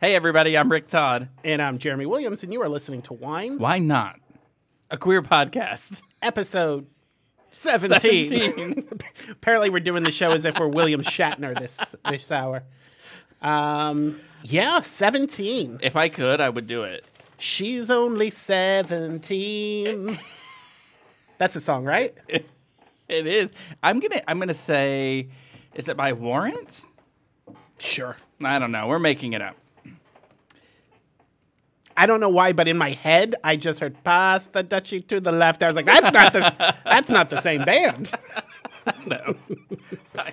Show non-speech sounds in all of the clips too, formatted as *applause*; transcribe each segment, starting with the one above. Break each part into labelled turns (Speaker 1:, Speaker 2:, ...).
Speaker 1: Hey, everybody, I'm Rick Todd.
Speaker 2: And I'm Jeremy Williams, and you are listening to Wine,
Speaker 1: Why not? A queer podcast.
Speaker 2: episode *laughs* 17.
Speaker 1: 17. *laughs*
Speaker 2: Apparently, we're doing the show as if we're William Shatner this this hour. Um, yeah, 17.
Speaker 1: If I could, I would do it.
Speaker 2: She's only 17. That's the song, right? *laughs*
Speaker 1: It is. I'm gonna. I'm gonna say, is it by Warrant?
Speaker 2: Sure.
Speaker 1: I don't know. We're making it up.
Speaker 2: I don't know why, but in my head, I just heard "Pass the Dutchie to the left." I was like, "That's not the *laughs* that's not the same band." *laughs*
Speaker 1: No. I,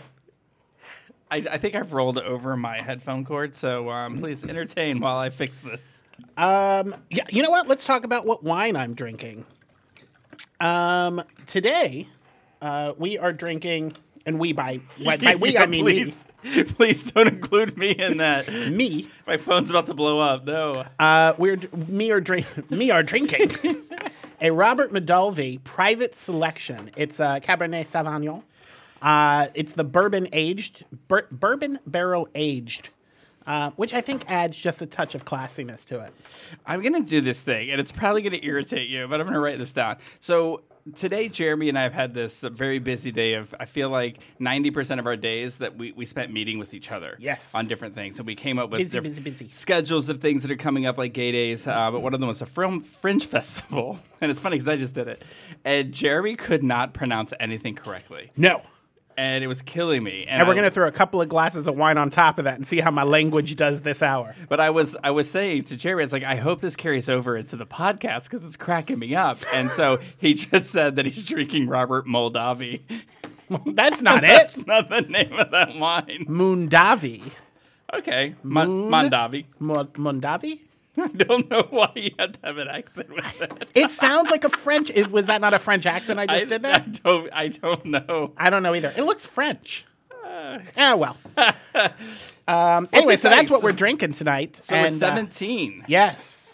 Speaker 1: I, I think I've rolled over my headphone cord, so um, please entertain while I fix this.
Speaker 2: Um, yeah, you know what? Let's talk about what wine I'm drinking. Um, today, uh, we are drinking, and we by by, by we
Speaker 1: Yeah,
Speaker 2: I *laughs* mean
Speaker 1: please, *laughs* please don't include me in that. *laughs*
Speaker 2: me.
Speaker 1: My phone's about to blow up. No.
Speaker 2: Uh, we're me are drink *laughs* me are drinking a Robert Medalvi private selection. It's a Cabernet Sauvignon. Uh, it's the bourbon aged, bur- bourbon barrel aged, uh, which I think adds just a touch of classiness to it.
Speaker 1: I'm gonna do this thing, and it's probably gonna irritate you, but I'm gonna write this down. So today, Jeremy and I have had this very busy day of. I feel like 90% of our days that we, we spent meeting with each other.
Speaker 2: Yes.
Speaker 1: On different things, and we came up with
Speaker 2: Busy, busy, busy.
Speaker 1: schedules of things that are coming up, like gay days. Uh, but one of them was a film fringe *laughs* festival, and it's funny because I just did it, and Jeremy could not pronounce anything correctly,
Speaker 2: No.
Speaker 1: And it was killing me.
Speaker 2: And we're
Speaker 1: I-
Speaker 2: going to throw a couple of glasses of wine on top of that and see how my language does this hour.
Speaker 1: But I was I was saying to Jerry, it's like I hope this carries over into the podcast because it's cracking me up. And so *laughs* he just said that he's drinking Robert Moldavi. *laughs*
Speaker 2: That's not it. *laughs*
Speaker 1: That's not the name of that wine.
Speaker 2: Moondavi.
Speaker 1: Okay, Mon-
Speaker 2: Moon-
Speaker 1: Mondavi.
Speaker 2: Mo- Mondavi?
Speaker 1: I don't know why you had to have an accent with that.
Speaker 2: It sounds like a French. It, was that not a French accent I just
Speaker 1: I,
Speaker 2: did
Speaker 1: I don't I don't know.
Speaker 2: I don't know either. It looks French. Ah, well. *laughs* um, anyway, so that's what we're drinking tonight.
Speaker 1: So
Speaker 2: and,
Speaker 1: we're
Speaker 2: uh,
Speaker 1: 17.
Speaker 2: yes.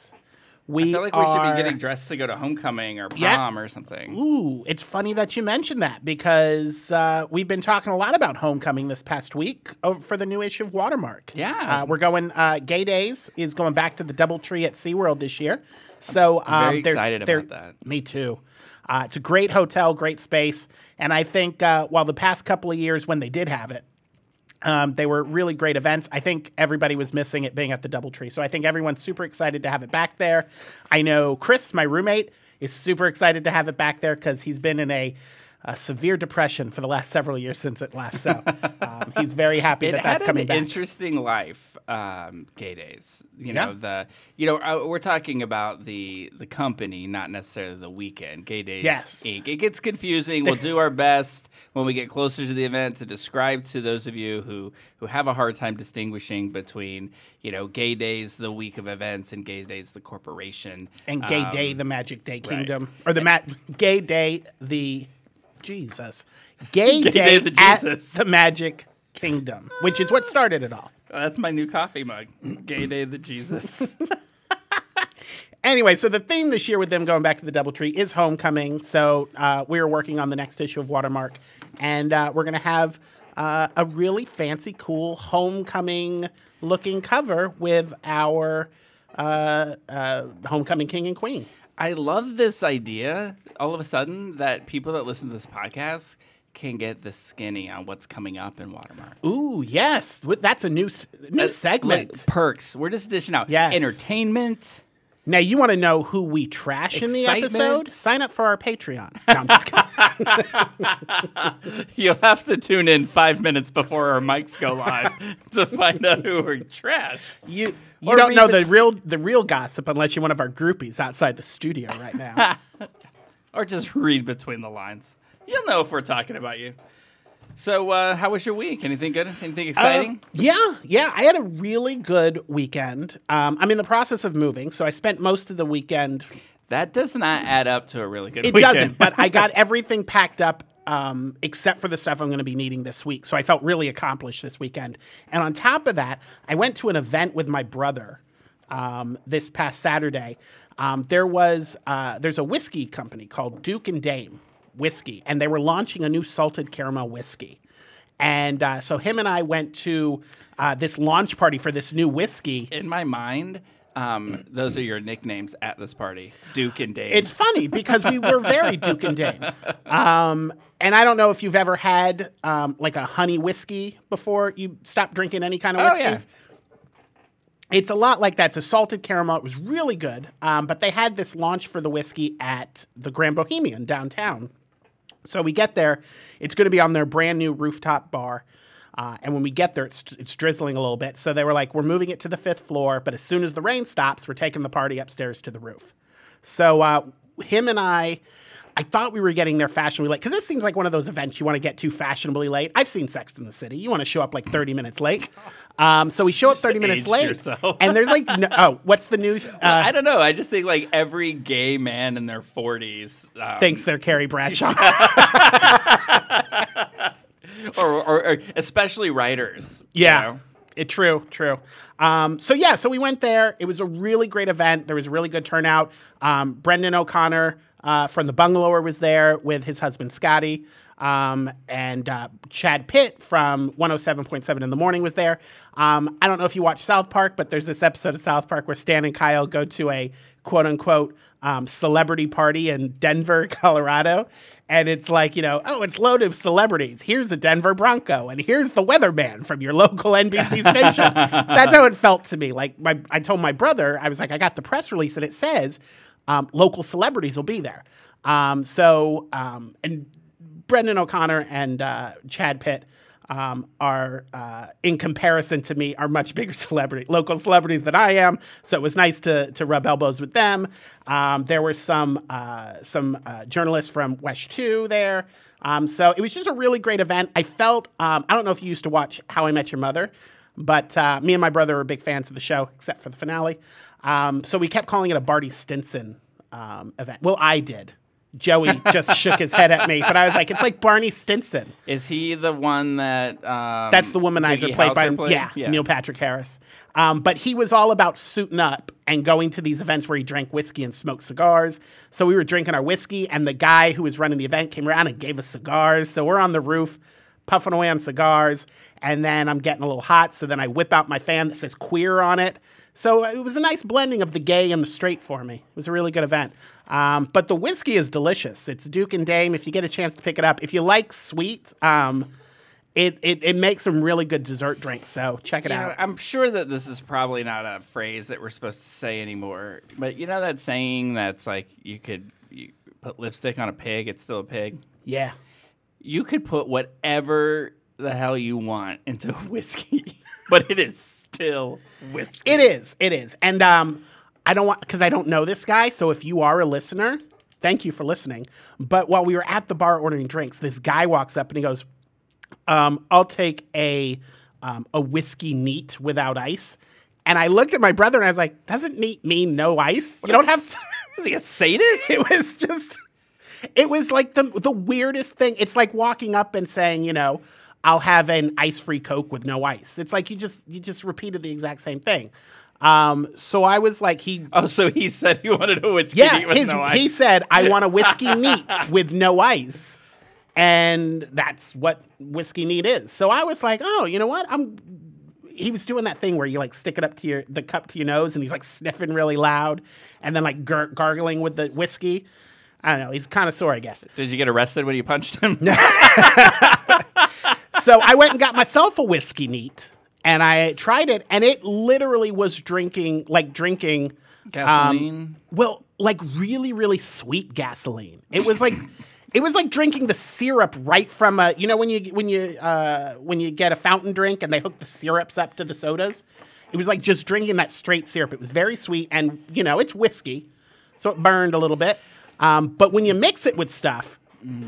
Speaker 2: We
Speaker 1: I feel like we should be getting dressed to go to homecoming or
Speaker 2: Yeah.
Speaker 1: prom or something.
Speaker 2: Ooh, it's funny that you mentioned that because uh, we've been talking a lot about homecoming this past week for the new issue of Watermark.
Speaker 1: Yeah.
Speaker 2: uh, we're going. Uh, Gay Days is going back to the DoubleTree at SeaWorld this year. So um,
Speaker 1: very
Speaker 2: they're-
Speaker 1: excited
Speaker 2: they're-
Speaker 1: about that.
Speaker 2: Me too. Uh, it's a great hotel, great space, and I think uh, while the past couple of years when they did have it, um, they were really great events. I think everybody was missing it being at the DoubleTree. So I think everyone's super excited to have it back there. I know Chris, my roommate, is super excited to have it back there because he's been in a, a severe depression for the last several years since it left. So um, he's very happy that that's coming
Speaker 1: an
Speaker 2: back.
Speaker 1: interesting life um, gay days you
Speaker 2: Yeah.
Speaker 1: know the you know uh, we're talking about the the company not necessarily the weekend gay days
Speaker 2: Yes.
Speaker 1: Inc. it gets confusing we'll do our best when we get closer to the event to describe to those of you who who have a hard time distinguishing between you know gay days the week of events and gay days the corporation
Speaker 2: and Gay
Speaker 1: Um,
Speaker 2: Day, the Magic Day Kingdom, or the ma- Gay Day, the Jesus, Gay,
Speaker 1: Gay
Speaker 2: Day,
Speaker 1: Day, the
Speaker 2: at
Speaker 1: Jesus.
Speaker 2: the Magic Kingdom, which is what started it all.
Speaker 1: that's my new coffee mug gay day the jesus *laughs*
Speaker 2: Anyway, so the theme this year with them going back to the DoubleTree is homecoming. So uh, we are working on the next issue of Watermark, and uh, we're going to have uh, a really fancy, cool homecoming looking cover with our uh, uh, homecoming king and queen.
Speaker 1: I love this idea all of a sudden that people that listen to this podcast can get the skinny on what's coming up in Watermark.
Speaker 2: Ooh, yes, that's a new new segment.
Speaker 1: Like perks. We're just dishing out
Speaker 2: Yes.
Speaker 1: entertainment.
Speaker 2: Now, you want to know who we trash in the
Speaker 1: Excitement.
Speaker 2: episode? Sign up for our Patreon. No, I'm just kidding. *laughs*
Speaker 1: You'll have to tune in five minutes before our mics go live *laughs* to find out who we're trash.
Speaker 2: You you
Speaker 1: Or
Speaker 2: don't
Speaker 1: read
Speaker 2: know
Speaker 1: bet-
Speaker 2: the real the real gossip unless you're one of our groupies outside the studio right now. *laughs*
Speaker 1: Or just *laughs* read between the lines. You'll know if we're talking about you. So, uh, how was your week? Anything good? Anything exciting?
Speaker 2: Uh, yeah, yeah. I had a really good weekend. Um, I'm in the process of moving, so I spent most of the weekend.
Speaker 1: that does not add up to a really good
Speaker 2: It
Speaker 1: weekend.
Speaker 2: doesn't, but I got *laughs* everything packed up um, except for the stuff I'm going to be needing this week. So I felt really accomplished this weekend. And on top of that, I went to an event with my brother um, this past Saturday. Um, there was uh, there's a whiskey company called Duke and Dame Whiskey, and they were launching a new salted caramel whiskey. And uh, so him and I went to uh, this launch party for this new whiskey.
Speaker 1: In my mind, um, those are your nicknames at this party, Duke and Dave.
Speaker 2: It's funny because we were very Duke and Dane. Um, and I don't know if you've ever had um, like a honey whiskey before you stopped drinking any kind of
Speaker 1: Oh, yeah.
Speaker 2: It's a lot like that. It's a salted caramel. It was really good. Um, but they had this launch for the whiskey at the Grand Bohemian downtown. So we get there. It's going to be on their brand new rooftop bar. Uh, and when we get there, it's, it's drizzling a little bit. So they were like, we're moving it to the fifth floor, but as soon as the rain stops, we're taking the party upstairs to the roof. So uh, him and I, I thought we were getting there fashionably late because this seems like one of those events you want to get to fashionably late. I've seen Sex in the City. You want to show up like 30 minutes late. *laughs* Um, so we show up 30 minutes late.
Speaker 1: yourself.
Speaker 2: And there's like, no, oh, what's the new? *laughs* Uh,
Speaker 1: I don't know. I just think like every gay man in their 40s um,
Speaker 2: thinks they're Carrie Bradshaw. *laughs*
Speaker 1: or, or, or especially writers. you
Speaker 2: Yeah.
Speaker 1: know?
Speaker 2: It true, true. Um, so yeah, so we went there. It was a really great event. There was a really good turnout. Um, Brendan O'Connor uh, from the Bungalower was there with his husband Scotty. Um, and uh, Chad Pitt from 107.7 in the morning was there. Um, I don't know if you watch South Park, but there's this episode of South Park where Stan and Kyle go to a quote unquote um, celebrity party in Denver, *laughs* Colorado. And it's like, you know, oh, it's loaded with celebrities. Here's a Denver Bronco, and here's the weatherman from your local NBC station. *laughs* That's how it felt to me. Like, my, I told my brother, I was like, I got the press release, and it says um, local celebrities will be there. Um, so, um, and Brendan O'Connor and uh, Chad Pitt um, are, uh, in comparison to me, are much bigger *laughs* celebrity, local celebrities than I am. So it was nice to to rub elbows with them. Um, there were some uh, some uh, journalists from WESH Two there. Um, so it was just a really great event. I felt I don't know if you used to watch How I Met Your Mother, but uh, me and my brother were big fans of the show, except for the finale. Um, so we kept calling it a Barty Stinson um, event. Well, I did. Joey just *laughs* shook his head at me, but I was like, it's like Barney Stinson.
Speaker 1: Is he the one that? Um,
Speaker 2: That's the womanizer played by
Speaker 1: Howser played?
Speaker 2: yeah, Neil Patrick Harris. Um, but he was all about suiting up and going to these events where he drank whiskey and smoked cigars. So we were drinking our whiskey, and the guy who was running the event came around and gave us cigars. So we're on the roof puffing away on cigars, and then I'm getting a little hot. So then I whip out my fan that says queer on it. So it was a nice blending of the gay and the straight for me. It was a really good event. Um, but the whiskey is delicious. It's Duke and Dame. If you get a chance to pick it up, if you like sweet, um, it, it, it makes some really good dessert drinks. So check it
Speaker 1: You know,
Speaker 2: out.
Speaker 1: I'm sure that this is probably not a phrase that we're supposed to say anymore, but you know that saying that's like you could you put lipstick on a pig, it's still a pig.
Speaker 2: Yeah.
Speaker 1: You could put whatever the hell you want into *laughs* whiskey, but it is still whiskey.
Speaker 2: It is. It is. And um, I don't want because I don't know this guy. So if you are a listener, thank you for listening. But while we were at the bar ordering drinks, this guy walks up and he goes, um, "I'll take a um, a whiskey neat without ice." And I looked at my brother and I was like, "Doesn't neat mean no ice? you don't have." *laughs*
Speaker 1: Is he a sadist? *laughs*
Speaker 2: it was just it was like the the weirdest thing it's like walking up and saying you know i'll have an ice free coke with no ice. It's like you just you just repeated the exact same thing. Um so i was like he
Speaker 1: Oh, so he said he wanted a whiskey
Speaker 2: yeah his,
Speaker 1: no
Speaker 2: he said i want a *laughs* whiskey neat with no ice. And that's what whiskey neat is. So i was like oh you know what? I'm he was doing that thing where you like stick it up to your the cup to your nose and he's like sniffing really loud and then like gar- gargling with the whiskey. I don't know. He's kind of sore i guess.
Speaker 1: Did you get arrested when you punched him? *laughs* *laughs*
Speaker 2: so I went and got myself a whiskey neat and I tried it and it literally was drinking like drinking
Speaker 1: Gasoline.
Speaker 2: well like really really sweet gasoline. It was like *laughs* it was like drinking the syrup right from a you know when you when you uh, when you get a fountain drink and they hook the syrups up to the sodas. It was like just drinking that straight syrup. It was very sweet and you know it's whiskey, so it burned a little bit. Um, but when you mix it with stuff,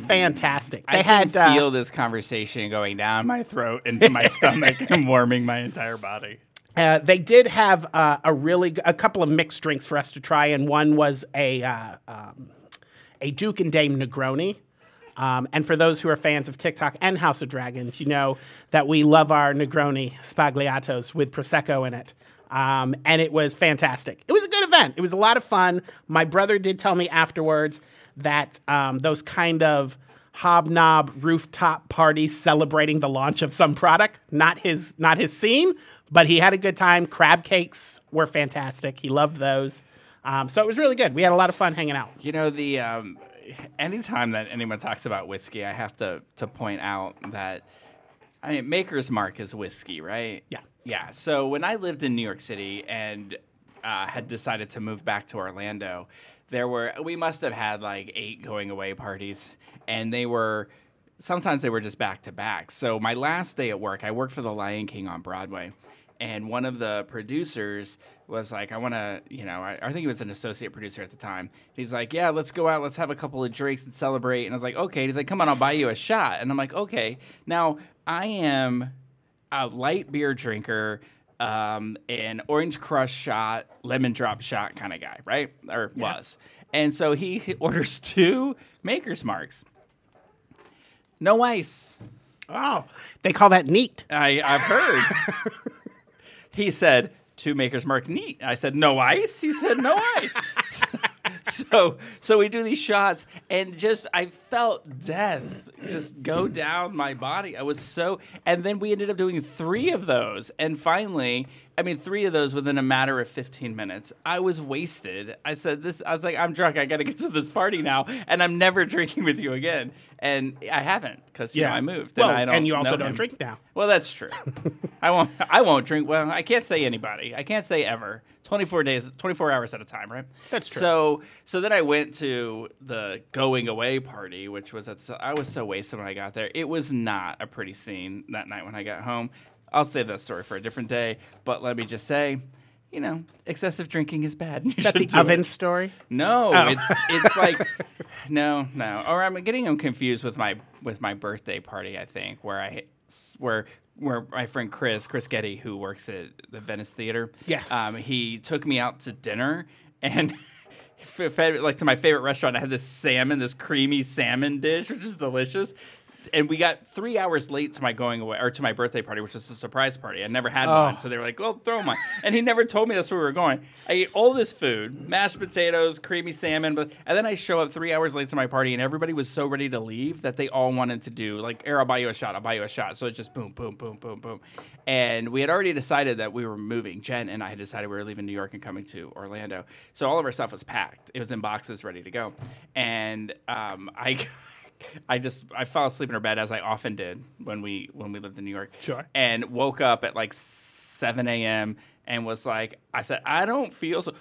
Speaker 2: fantastic. They
Speaker 1: I
Speaker 2: had
Speaker 1: can
Speaker 2: uh,
Speaker 1: feel this conversation going down my throat into my *laughs* stomach and warming my entire body.
Speaker 2: Uh, they did have uh, a really a couple of mixed drinks for us to try, and one was a uh, um, a Duke and Dame Negroni. Um, and for those who are fans of TikTok and House of Dragons, you know that we love our Negroni Sbagliatos with prosecco in it. Um, and it was fantastic. It was a good event. It was a lot of fun. My brother did tell me afterwards that um, those kind of hobnob rooftop parties celebrating the launch of some product. Not his not his scene, but he had a good time. Crab cakes were fantastic. He loved those. Um, so it was really good. We had a lot of fun hanging out.
Speaker 1: You know, the um, anytime that anyone talks about whiskey, I have to to point out that I mean, Maker's Mark is whiskey, right?
Speaker 2: Yeah.
Speaker 1: Yeah. So when I lived in New York City and uh, had decided to move back to Orlando, there were we must have had like eight going away parties, and they were sometimes they were just back to back. So my last day at work, I worked for the Lion King on Broadway, and one of the producers was like, I want to, you know, I, I, think he was an associate producer at the time. He's like, yeah, let's go out, let's have a couple of drinks and celebrate. And I was like, okay. He's like, come on, I'll buy you a shot. And I'm like, okay. Now I am a light beer drinker, um, an orange crush shot, lemon drop shot kind of guy, right? Or yeah. was. And so he *laughs* orders two Maker's Marks. No ice.
Speaker 2: Oh, they call that neat.
Speaker 1: I, I've heard. *laughs* he said, two Maker's Mark neat. I said, no ice? He said, no ice. *laughs* so so we do these shots and just I felt death just go down my body. I was so and then we ended up doing 3 of those and finally I mean 3 of those within a matter of 15 minutes. I was wasted. I said this I was like I'm drunk. I got to get to this party now and I'm never *laughs* drinking with you again. And I haven't cuz yeah. Know, I moved
Speaker 2: well,
Speaker 1: and I don't
Speaker 2: And you also don't
Speaker 1: him.
Speaker 2: drink now.
Speaker 1: Well, that's true. *laughs* I won't I won't drink well, I can't say anybody. I can't say ever. 24 days 24 hours at a time, right?
Speaker 2: That's true.
Speaker 1: So so then I went to the going away party, which was at I was so wasted when I got there. It was not a pretty scene that night when I got home. I'll save that story for a different day. But let me just say, you know, excessive drinking is bad. *laughs*
Speaker 2: Is that the oven it. story?
Speaker 1: No, oh. it's it's like *laughs* no, no. Or I'm getting them confused with my with my birthday party. I think where I where where my friend Chris Chris Getty, who works at the Venice Theater,
Speaker 2: yes,
Speaker 1: um, he took me out to dinner and. *laughs* like to my favorite restaurant, I had this salmon, this creamy salmon dish, which is delicious and we got three hours late to my going away or to my birthday party, which was a surprise party. I never had oh. one, so they were like, "Well, throw one." and he never told me that's where we were going. I ate all this food, mashed potatoes, creamy salmon, but and then I show up three hours late to my party, and everybody was so ready to leave that they all wanted to do like, "Air, I'll buy you a shot. I'll buy you a shot." So it's just boom, boom, boom, boom, boom, and we had already decided that we were moving. Jen and I had decided we were leaving New York and coming to Orlando, so all of our stuff was packed. It was in boxes, ready to go, and um, I. *laughs* I just I fell asleep in her bed as I often did when we when we lived in New York.
Speaker 2: Sure.
Speaker 1: And woke up at like seven a.m. and was like, I said, I don't feel so.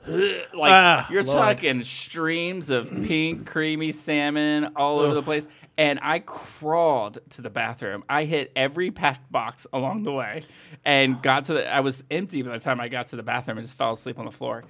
Speaker 1: *sighs* like ah, you're Lord. talking streams of pink creamy salmon all over the place and i crawled to the bathroom i hit every packed box along the way and got to the i was empty by the time i got to the bathroom and just fell asleep on the floor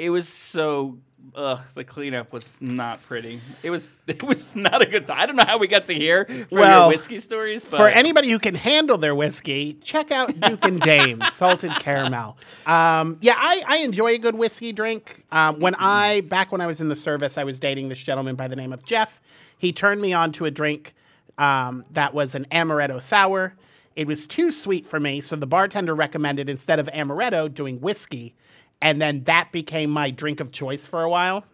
Speaker 1: it was so ugh, the cleanup was not pretty. It was *laughs* it was not a good time. I don't know how we got to here for well, your whiskey stories. But.
Speaker 2: For anybody who can handle their whiskey, check out Duke and Dame *laughs* salted caramel. Um, yeah, I, I enjoy a good whiskey drink. Um, when I back when I was in the service, I was dating this gentleman by the name of Jeff. He turned me on to a drink um, that was an amaretto sour. It was too sweet for me, so the bartender recommended instead of amaretto doing whiskey and then that became my drink of choice for a while,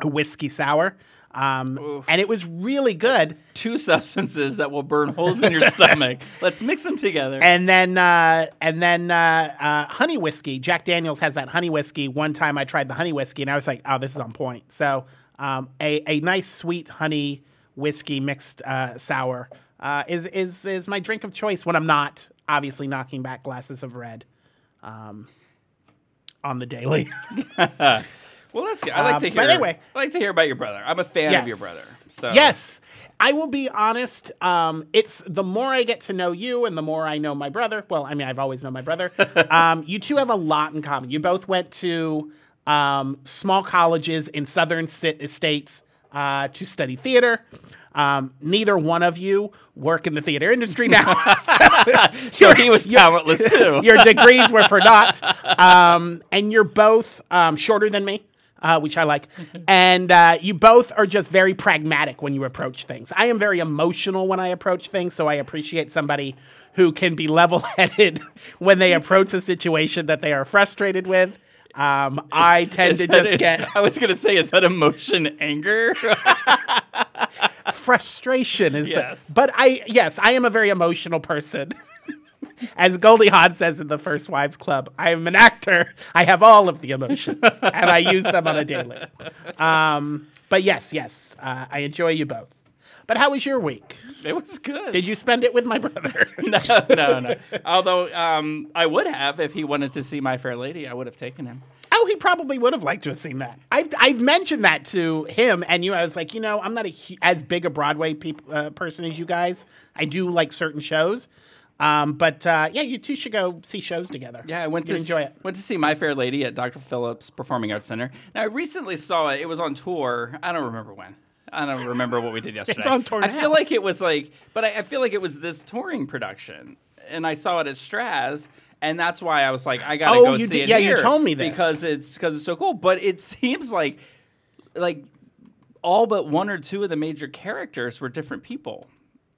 Speaker 2: a whiskey sour. Um, and it was really good.
Speaker 1: Two substances that will burn holes in your stomach. *laughs* Let's mix them together.
Speaker 2: And then, uh, and then uh, uh, honey whiskey. Jack Daniels has that honey whiskey. One time I tried the honey whiskey, and I was like, "Oh, this is on point." So, um, a a nice sweet honey whiskey mixed uh, sour uh, is is is my drink of choice when I'm not obviously knocking back glasses of red. Um, on the daily. *laughs* *laughs*
Speaker 1: well, that's good. I like um, to hear. Anyway, I like to hear about your brother. I'm a fan yes. of your brother. So.
Speaker 2: Yes. I will be honest. Um, it's the more I get to know you, and the more I know my brother. Well, I mean, I've always known my brother. *laughs* um, you two have a lot in common. You both went to um, small colleges in southern states uh, to study theater. Um, neither one of you work in the theater industry now. *laughs* *laughs*
Speaker 1: so, he was talentless too. *laughs*
Speaker 2: your degrees were for naught. Um, and you're both um, shorter than me. Uh, which I like. And uh, you both are just very pragmatic when you approach things. I am very emotional when I approach things, so I appreciate somebody who can be level headed when they approach a situation that they are frustrated with. Um, I tend to just get.
Speaker 1: I was going to say, is that emotion anger?
Speaker 2: frustration is
Speaker 1: Yes.
Speaker 2: the. But I yes, I am a very emotional person. *laughs* As Goldie Hawn says in the First Wives Club, I am an actor. I have all of the emotions, and I use them on a daily. Um, but yes, yes, uh, I enjoy you both. But how was your week?
Speaker 1: It was good.
Speaker 2: Did you spend it with my brother? *laughs*
Speaker 1: no, no, no. Although um, I would have if he wanted to see My Fair Lady, I would have taken him.
Speaker 2: Oh, he probably would have liked to have seen that. I've, I've mentioned that to him, and you. I was like, you know, I'm not a, as big a Broadway peop, uh, person as you guys. I do like certain shows, um, but uh, yeah, you two should go see shows together.
Speaker 1: Yeah, I went
Speaker 2: You'd
Speaker 1: to
Speaker 2: enjoy
Speaker 1: s-
Speaker 2: it.
Speaker 1: went to see My Fair Lady at Dr. Phillips Performing Arts Center. Now I recently saw it. It was on tour. I don't remember when. I don't remember what we did *laughs* yesterday.
Speaker 2: on tour
Speaker 1: I
Speaker 2: now.
Speaker 1: feel like it was like, but I, I feel like it was this touring production, and I saw it at Straz, and that's why I was like, I gotta
Speaker 2: Oh,
Speaker 1: go
Speaker 2: you
Speaker 1: see
Speaker 2: did-
Speaker 1: it
Speaker 2: yeah, you told me this.
Speaker 1: because it's because it's so cool. But it *laughs* seems like like all but one or two of the major characters were different people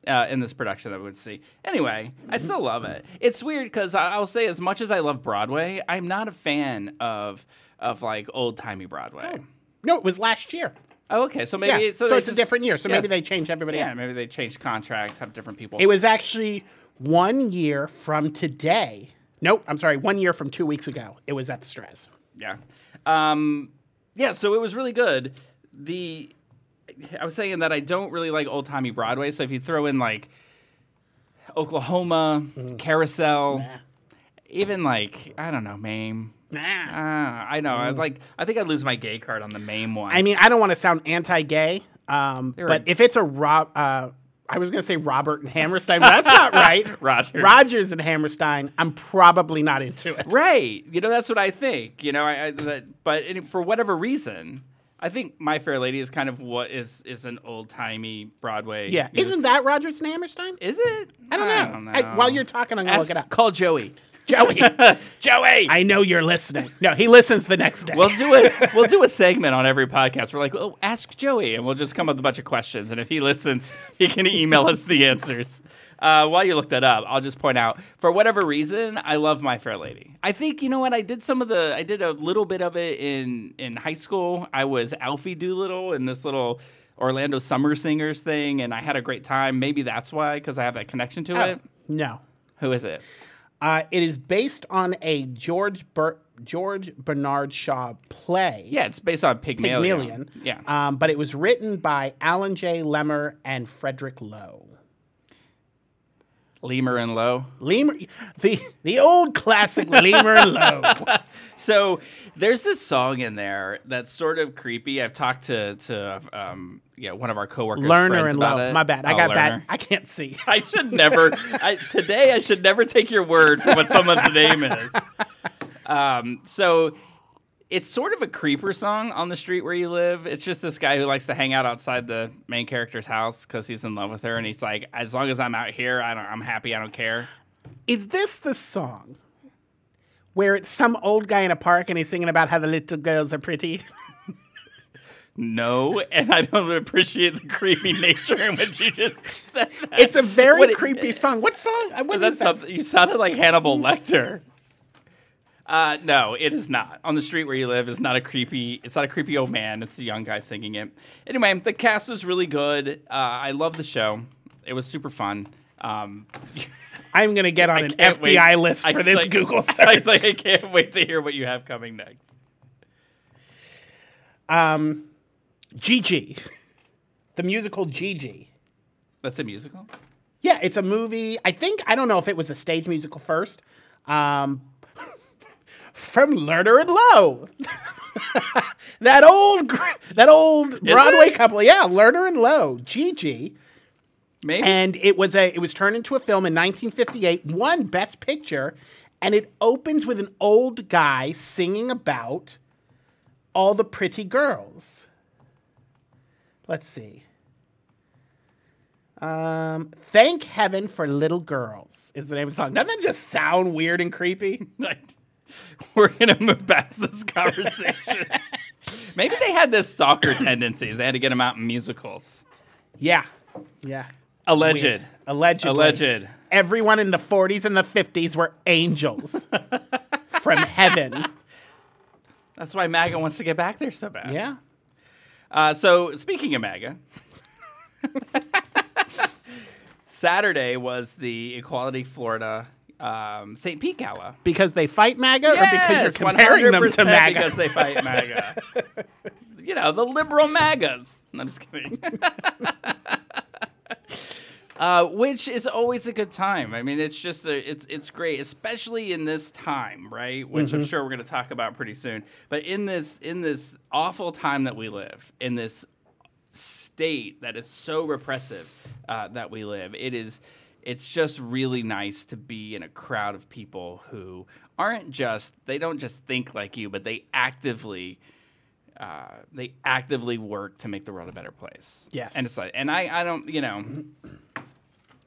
Speaker 1: uh, in this production that we would see. Anyway, I still love it. It's weird because I'll say, as much as I love Broadway, I'm not a fan of of like old timey Broadway.
Speaker 2: No, it was last year.
Speaker 1: Oh, okay. So
Speaker 2: Yeah,
Speaker 1: maybe
Speaker 2: so,
Speaker 1: they
Speaker 2: it's a different year. So maybe they changed everybody.
Speaker 1: Yeah, maybe they changed contracts, have different people.
Speaker 2: It was actually one year from today. Nope, I'm sorry, one year from two weeks ago. It was at the Straz.
Speaker 1: Yeah. Um, yeah, so it was really good. The I was saying that I don't really like old timey Broadway, so if you throw in like Oklahoma, Carousel,
Speaker 2: Nah.
Speaker 1: even like I don't know, Mame.
Speaker 2: Nah.
Speaker 1: Uh, I know. I like. I think I'd lose my gay card on the Mame one.
Speaker 2: I mean, I don't want to sound anti-gay, um, but
Speaker 1: right.
Speaker 2: if it's a Rob, uh, I was going to say Robert and Hammerstein, but that's not *laughs* right.
Speaker 1: Rodgers.
Speaker 2: Rodgers and Hammerstein, I'm probably not into it.
Speaker 1: right. You know, that's what I think. You know, I, I that, but for whatever reason, I think My Fair Lady is kind of what is is an old timey Broadway.
Speaker 2: Yeah,
Speaker 1: music-
Speaker 2: isn't that Rodgers and Hammerstein?
Speaker 1: Is it?
Speaker 2: I don't know.
Speaker 1: I don't know.
Speaker 2: I- while you're talking, I'm going to
Speaker 1: Ask-
Speaker 2: look it up.
Speaker 1: Call Joey.
Speaker 2: Joey, *laughs*
Speaker 1: Joey.
Speaker 2: I know you're listening. No, he listens the next day.
Speaker 1: We'll do it. We'll do a segment on every podcast. We're like, oh, ask Joey, and we'll just come up with a bunch of questions. And if he listens, he can email us the answers. Uh, while you look that up, I'll just point out for whatever reason, I love My Fair Lady. I think you know what I did some of the. I did a little bit of it in in high school. I was Alfie Doolittle in this little Orlando Summer Singers thing, and I had a great time. Maybe that's why, because I have that connection to
Speaker 2: Oh,
Speaker 1: it.
Speaker 2: no.
Speaker 1: Who is it?
Speaker 2: Uh, it is based on a George Ber- George Bernard Shaw play.
Speaker 1: Yeah, it's based on Pygmalion.
Speaker 2: Pygmalion.
Speaker 1: Yeah.
Speaker 2: Um, but it was written by Alan J. Lemmer and Frederick Loewe.
Speaker 1: Lemur and Low.
Speaker 2: Lemur, the the old classic Lemur and Low. *laughs*
Speaker 1: So there's this song in there that's sort of creepy. I've talked to to um, yeah one of our coworkers, friends
Speaker 2: and
Speaker 1: about
Speaker 2: Lowe.
Speaker 1: it.
Speaker 2: My bad. I
Speaker 1: Oh,
Speaker 2: got
Speaker 1: Lerner.
Speaker 2: bad. I can't see. *laughs*
Speaker 1: I should never. I, today, I should never take your word for what someone's name is. *laughs* Um, so it's sort of a creeper song on the street where you live. It's just this guy who likes to hang out outside the main character's house because he's in love with her, and he's like, as long as I'm out here, I don't, I'm happy. I don't care.
Speaker 2: Is this the song where it's some old guy in a park and he's singing about how the little girls are pretty? *laughs*
Speaker 1: No, and I don't appreciate the creepy nature in which you just said that.
Speaker 2: It's a very
Speaker 1: What it-
Speaker 2: creepy song. What song? What
Speaker 1: Is that
Speaker 2: that?
Speaker 1: something? You sounded like Hannibal Lecter. Uh, no, it is not. On the street where you live is not a creepy. It's not a creepy old man. It's a young guy singing it. Anyway, the cast was really good. Uh, I love the show. It was super fun. Um, *laughs*
Speaker 2: I'm gonna get on
Speaker 1: I
Speaker 2: an FBI
Speaker 1: wait.
Speaker 2: list
Speaker 1: I
Speaker 2: for this
Speaker 1: like-
Speaker 2: Google *laughs*
Speaker 1: I,
Speaker 2: search.
Speaker 1: was like, I can't wait to hear what you have coming next.
Speaker 2: Um, Gigi, the musical Gigi.
Speaker 1: That's a musical.
Speaker 2: Yeah, it's a movie. I think I don't know if it was a stage musical first. Um, from Lerner and Loewe. *laughs* that old, that old Broadway
Speaker 1: it?
Speaker 2: couple. Yeah, Lerner and Loewe, Gigi,
Speaker 1: Maybe.
Speaker 2: and it was a. It was turned into a film in 1958. Won Best Picture, and it opens with an old guy singing about all the pretty girls. Let's see. Um, Thank Heaven for Little Girls is the name of the song. Doesn't that just sound weird and creepy? *laughs* *laughs*
Speaker 1: We're gonna move past this conversation. *laughs* Maybe they had this stalker tendencies. They had to get them out in musicals.
Speaker 2: Yeah. Yeah.
Speaker 1: Alleged.
Speaker 2: Weird. Allegedly.
Speaker 1: Alleged.
Speaker 2: Everyone in the 40s and the 50s were angels *laughs* from heaven.
Speaker 1: That's why MAGA wants to get back there so bad.
Speaker 2: Yeah.
Speaker 1: Uh, so speaking of MAGA, Saturday was the Equality Florida um, St. Pete Gala.
Speaker 2: Because they fight MAGA or because you're
Speaker 1: Yes,
Speaker 2: comparing them to
Speaker 1: 100%
Speaker 2: MAGA?
Speaker 1: Because they fight MAGA. *laughs* you know, the liberal MAGAs. I'm just kidding. *laughs* Uh, which is always a good time. I mean, it's just a, it's it's great, especially in this time, right? Which
Speaker 2: Mm-hmm.
Speaker 1: I'm sure we're going to talk about pretty soon. But in this in this awful time that we live, in this state that is so repressive uh, that we live, it is it's just really nice to be in a crowd of people who aren't just they don't just think like you, but they actively uh, they actively work to make the world a better place.
Speaker 2: Yes.
Speaker 1: and it's like, and I I don't you know.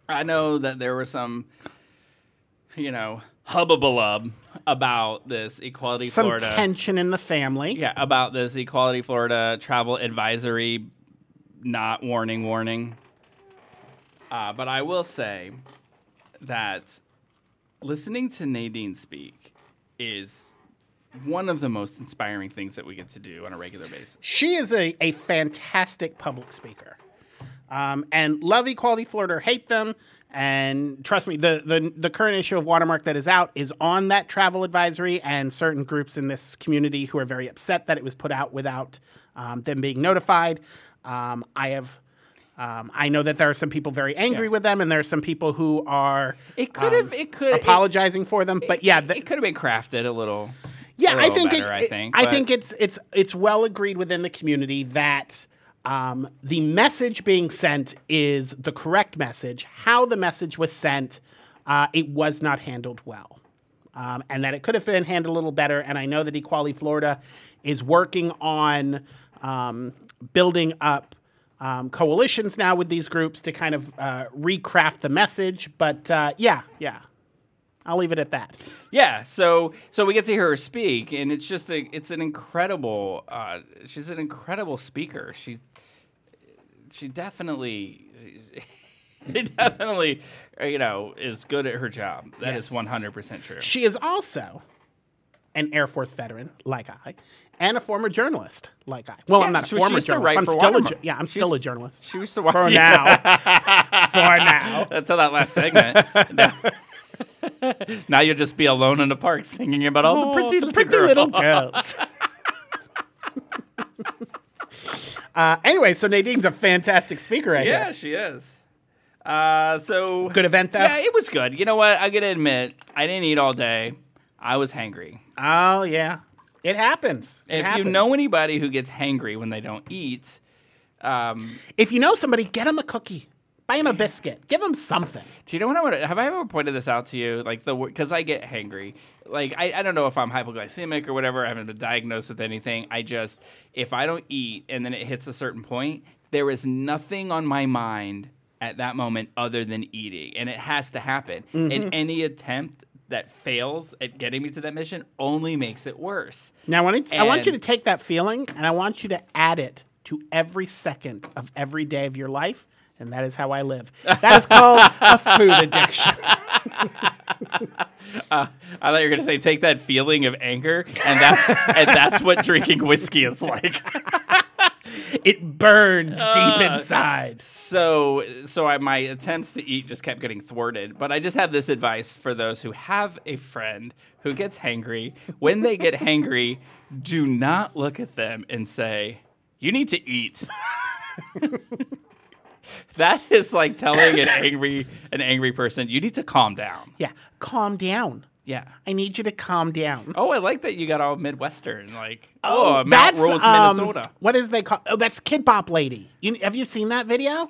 Speaker 1: I know that there was some, you know, hubbubalub about this Equality
Speaker 2: Some
Speaker 1: Florida.
Speaker 2: tension in the family.
Speaker 1: Yeah, about this Equality Florida travel advisory, not warning, warning. Uh, but I will say that listening to Nadine speak is one of the most inspiring things that we get to do on a regular basis.
Speaker 2: She is a, a fantastic public speaker. Um, and love Equality Florida or hate them. And trust me, the, the the current issue of Watermark that is out is on that travel advisory, and certain groups in this community who are very upset that it was put out without um, them being notified. Um, I have, um, I know that there are some people very angry
Speaker 1: Yeah.
Speaker 2: with them, and there are some people who are
Speaker 1: It could have, it could, it-
Speaker 2: apologizing for them. But yeah,
Speaker 1: it,
Speaker 2: the,
Speaker 1: it could have been crafted a little.
Speaker 2: yeah,
Speaker 1: a
Speaker 2: I
Speaker 1: little
Speaker 2: think
Speaker 1: better,
Speaker 2: it,
Speaker 1: I
Speaker 2: it-
Speaker 1: think,
Speaker 2: I
Speaker 1: but-
Speaker 2: think it's it's it's well agreed within the community that um, the message being sent is the correct message. How the message was sent, uh, it was not handled well, um, and that it could have been handled a little better. And I know that Equality Florida is working on um, building up. Um, coalitions now with these groups to kind of uh, recraft the message, but uh, yeah, yeah, I'll leave it at that.
Speaker 1: Yeah, so so we get to hear her speak, and it's just a it's an incredible. Uh, she's an incredible speaker. She she definitely she *laughs* definitely you know is good at her job. That is
Speaker 2: Yes.
Speaker 1: one hundred percent true.
Speaker 2: She is also an Air Force veteran, like I, and a former journalist, like I. Well,
Speaker 1: Yeah,
Speaker 2: I'm not a
Speaker 1: she was- she
Speaker 2: former journalist. I'm still a
Speaker 1: Watermark.
Speaker 2: yeah, I'm
Speaker 1: She
Speaker 2: still a journalist
Speaker 1: She used to work
Speaker 2: for now. *laughs* for now.
Speaker 1: until that last segment. *laughs* now, now you'll just be alone in the park singing about all the pretty,
Speaker 2: Oh, the
Speaker 1: little,
Speaker 2: pretty
Speaker 1: girls.
Speaker 2: little girls. *laughs* uh, anyway, so Nadine's a fantastic speaker. I
Speaker 1: Yeah,
Speaker 2: hear.
Speaker 1: she is. Uh, so
Speaker 2: Good event though.
Speaker 1: Yeah, it was good. You know what? I gotta admit, I didn't eat all day. I was hangry.
Speaker 2: Oh yeah, it happens. It
Speaker 1: if
Speaker 2: happens.
Speaker 1: you know anybody who gets hangry when they don't eat, um,
Speaker 2: if you know somebody, get them a cookie. Buy them a biscuit. Give them something.
Speaker 1: do you know what I want to? Have I ever pointed this out to you? Like the because I get hangry. Like I, I don't know if I'm hypoglycemic or whatever. I haven't been diagnosed with anything. I just if I don't eat and then it hits a certain point, there is nothing on my mind at that moment other than eating, and it has to happen. And any attempt that fails at getting me to that mission only makes it worse.
Speaker 2: Now, I want, I want you to take that feeling and I want you to add it to every second of every day of your life. And that is how I live. That is called a food addiction. *laughs*
Speaker 1: Uh, I thought you were going to say take that feeling of anger, and that's and that's what drinking whiskey is like. *laughs*
Speaker 2: It burns
Speaker 1: Uh,
Speaker 2: deep inside.
Speaker 1: So, so I, my attempts to eat just kept getting thwarted. But I just have this advice for those who have a friend who gets hangry. When they get hangry, do not look at them and say, "You need to eat." *laughs* that is like telling an *laughs* angry an angry person, "You need to calm down."
Speaker 2: Yeah, calm down.
Speaker 1: Yeah.
Speaker 2: I need you to calm down.
Speaker 1: Oh, I like that you got all Midwestern, like oh, Mount
Speaker 2: that's,
Speaker 1: Rose,
Speaker 2: um,
Speaker 1: Minnesota.
Speaker 2: what is they call? Oh, that's Kid Bop Lady. You, have you seen that video?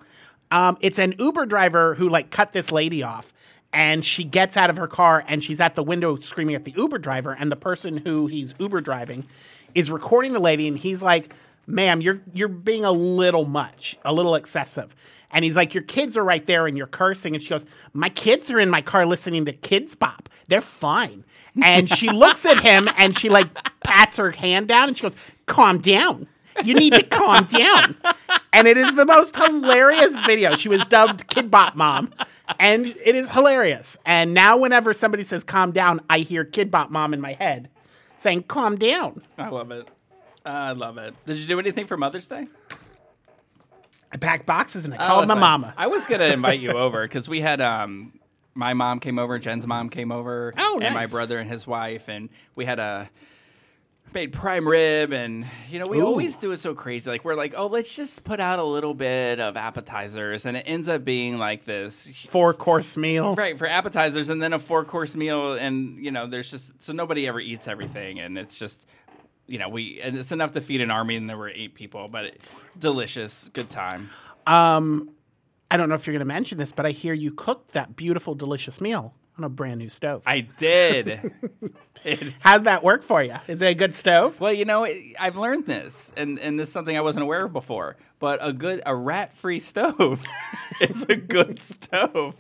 Speaker 2: Um, it's an Uber driver who like cut this lady off, and she gets out of her car and she's at the window screaming at the Uber driver, and the person who he's Uber driving is recording the lady, and he's like, "Ma'am, you're you're being a little much, a little excessive." And he's like, "Your kids are right there, and you're cursing." And she goes, "My kids are in my car listening to Kidz Bop. They're fine." And she *laughs* looks at him and she like pats her hand down, and she goes, "Calm down." You need to calm down. And it is the most hilarious video. She was dubbed Kid Bop Mom. And it is hilarious. And now, whenever somebody says calm down, I hear Kid Bop Mom in my head saying, calm down.
Speaker 1: I love it. I love it. Did you do anything for Mother's Day?
Speaker 2: I packed boxes and I
Speaker 1: Oh,
Speaker 2: called my
Speaker 1: fine.
Speaker 2: mama.
Speaker 1: I was gonna *laughs* invite you over because we had um, my mom came over, Jen's mom came over,
Speaker 2: Oh,
Speaker 1: and my
Speaker 2: nice.
Speaker 1: brother and his wife, and we had a made prime rib, and you know we
Speaker 2: Ooh.
Speaker 1: always do it so crazy. Like we're like, oh, let's just put out a little bit of appetizers, and it ends up being like this.
Speaker 2: Four course meal.
Speaker 1: Right for appetizers, and then a four course meal, and you know, there's just so nobody ever eats everything, and it's just, you know, we and it's enough to feed an army, and there were eight people, but it, delicious, good time.
Speaker 2: Um, I don't know if you're going to mention this, but I hear you cooked that beautiful, delicious meal on a brand new stove.
Speaker 1: I did. *laughs* It-
Speaker 2: How'd that work for you? Is it a good stove?
Speaker 1: well, you know, it, I've learned this, and and this is something I wasn't aware of before. But a good, a rat-free stove *laughs* is a good stove.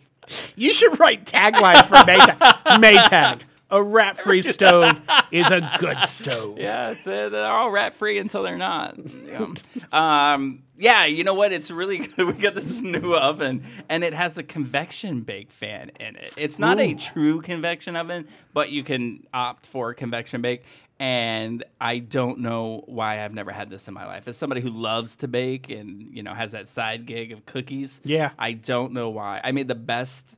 Speaker 2: You should write taglines for Maytag. Maytag. A rat-free *laughs* stove is a good stove.
Speaker 1: Yeah, it's uh they're all rat-free until they're not. You know. um, yeah, you know what? It's really *laughs* good. We got this new oven, and it has a convection bake fan in it. It's not a true convection oven, but you can opt for a convection bake. And I don't know why I've never had this in my life. As somebody who loves to bake and you know has that side gig of cookies,
Speaker 2: Yeah.
Speaker 1: I don't know why. I made the best,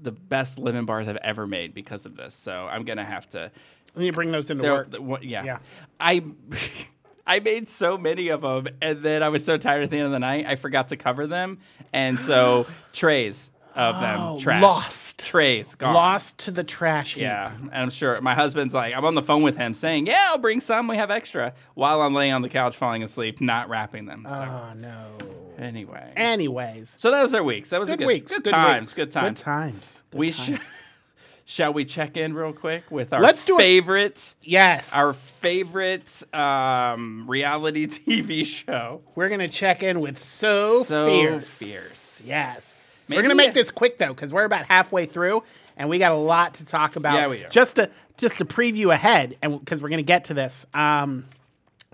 Speaker 1: the best lemon bars I've ever made because of this. So I'm gonna have to
Speaker 2: Let me bring those into work.
Speaker 1: th- what- yeah.
Speaker 2: Yeah.
Speaker 1: I *laughs* I made so many of them, and then I was so tired at the end of the night, I forgot to cover them, and so *gasps* trays of them
Speaker 2: Oh,
Speaker 1: trash.
Speaker 2: lost.
Speaker 1: trays gone.
Speaker 2: Lost to the trash heap.
Speaker 1: Yeah, and I'm sure my husband's like, I'm on the phone with him saying, "Yeah, I'll bring some. We have extra." While I'm laying on the couch falling asleep, not wrapping them. So
Speaker 2: Oh, no.
Speaker 1: anyway,
Speaker 2: Anyways.
Speaker 1: so that was our week. So that was a
Speaker 2: Good
Speaker 1: good
Speaker 2: weeks.
Speaker 1: Good,
Speaker 2: good
Speaker 1: times.
Speaker 2: weeks.
Speaker 1: Good times.
Speaker 2: Good times. Good
Speaker 1: we
Speaker 2: times.
Speaker 1: should. *laughs* Shall we check in real quick with our
Speaker 2: Let's do it.
Speaker 1: favorite?
Speaker 2: Yes.
Speaker 1: our favorite um, reality *laughs* TV show.
Speaker 2: We're going to check in with So,
Speaker 1: Sew
Speaker 2: Fierce.
Speaker 1: Fierce.
Speaker 2: Yes.
Speaker 1: Maybe
Speaker 2: we're going to make this quick, though, because we're about halfway through, and we got a lot to talk about.
Speaker 1: Yeah, we do.
Speaker 2: Just to, just to preview ahead, and because we're going to get to this, um,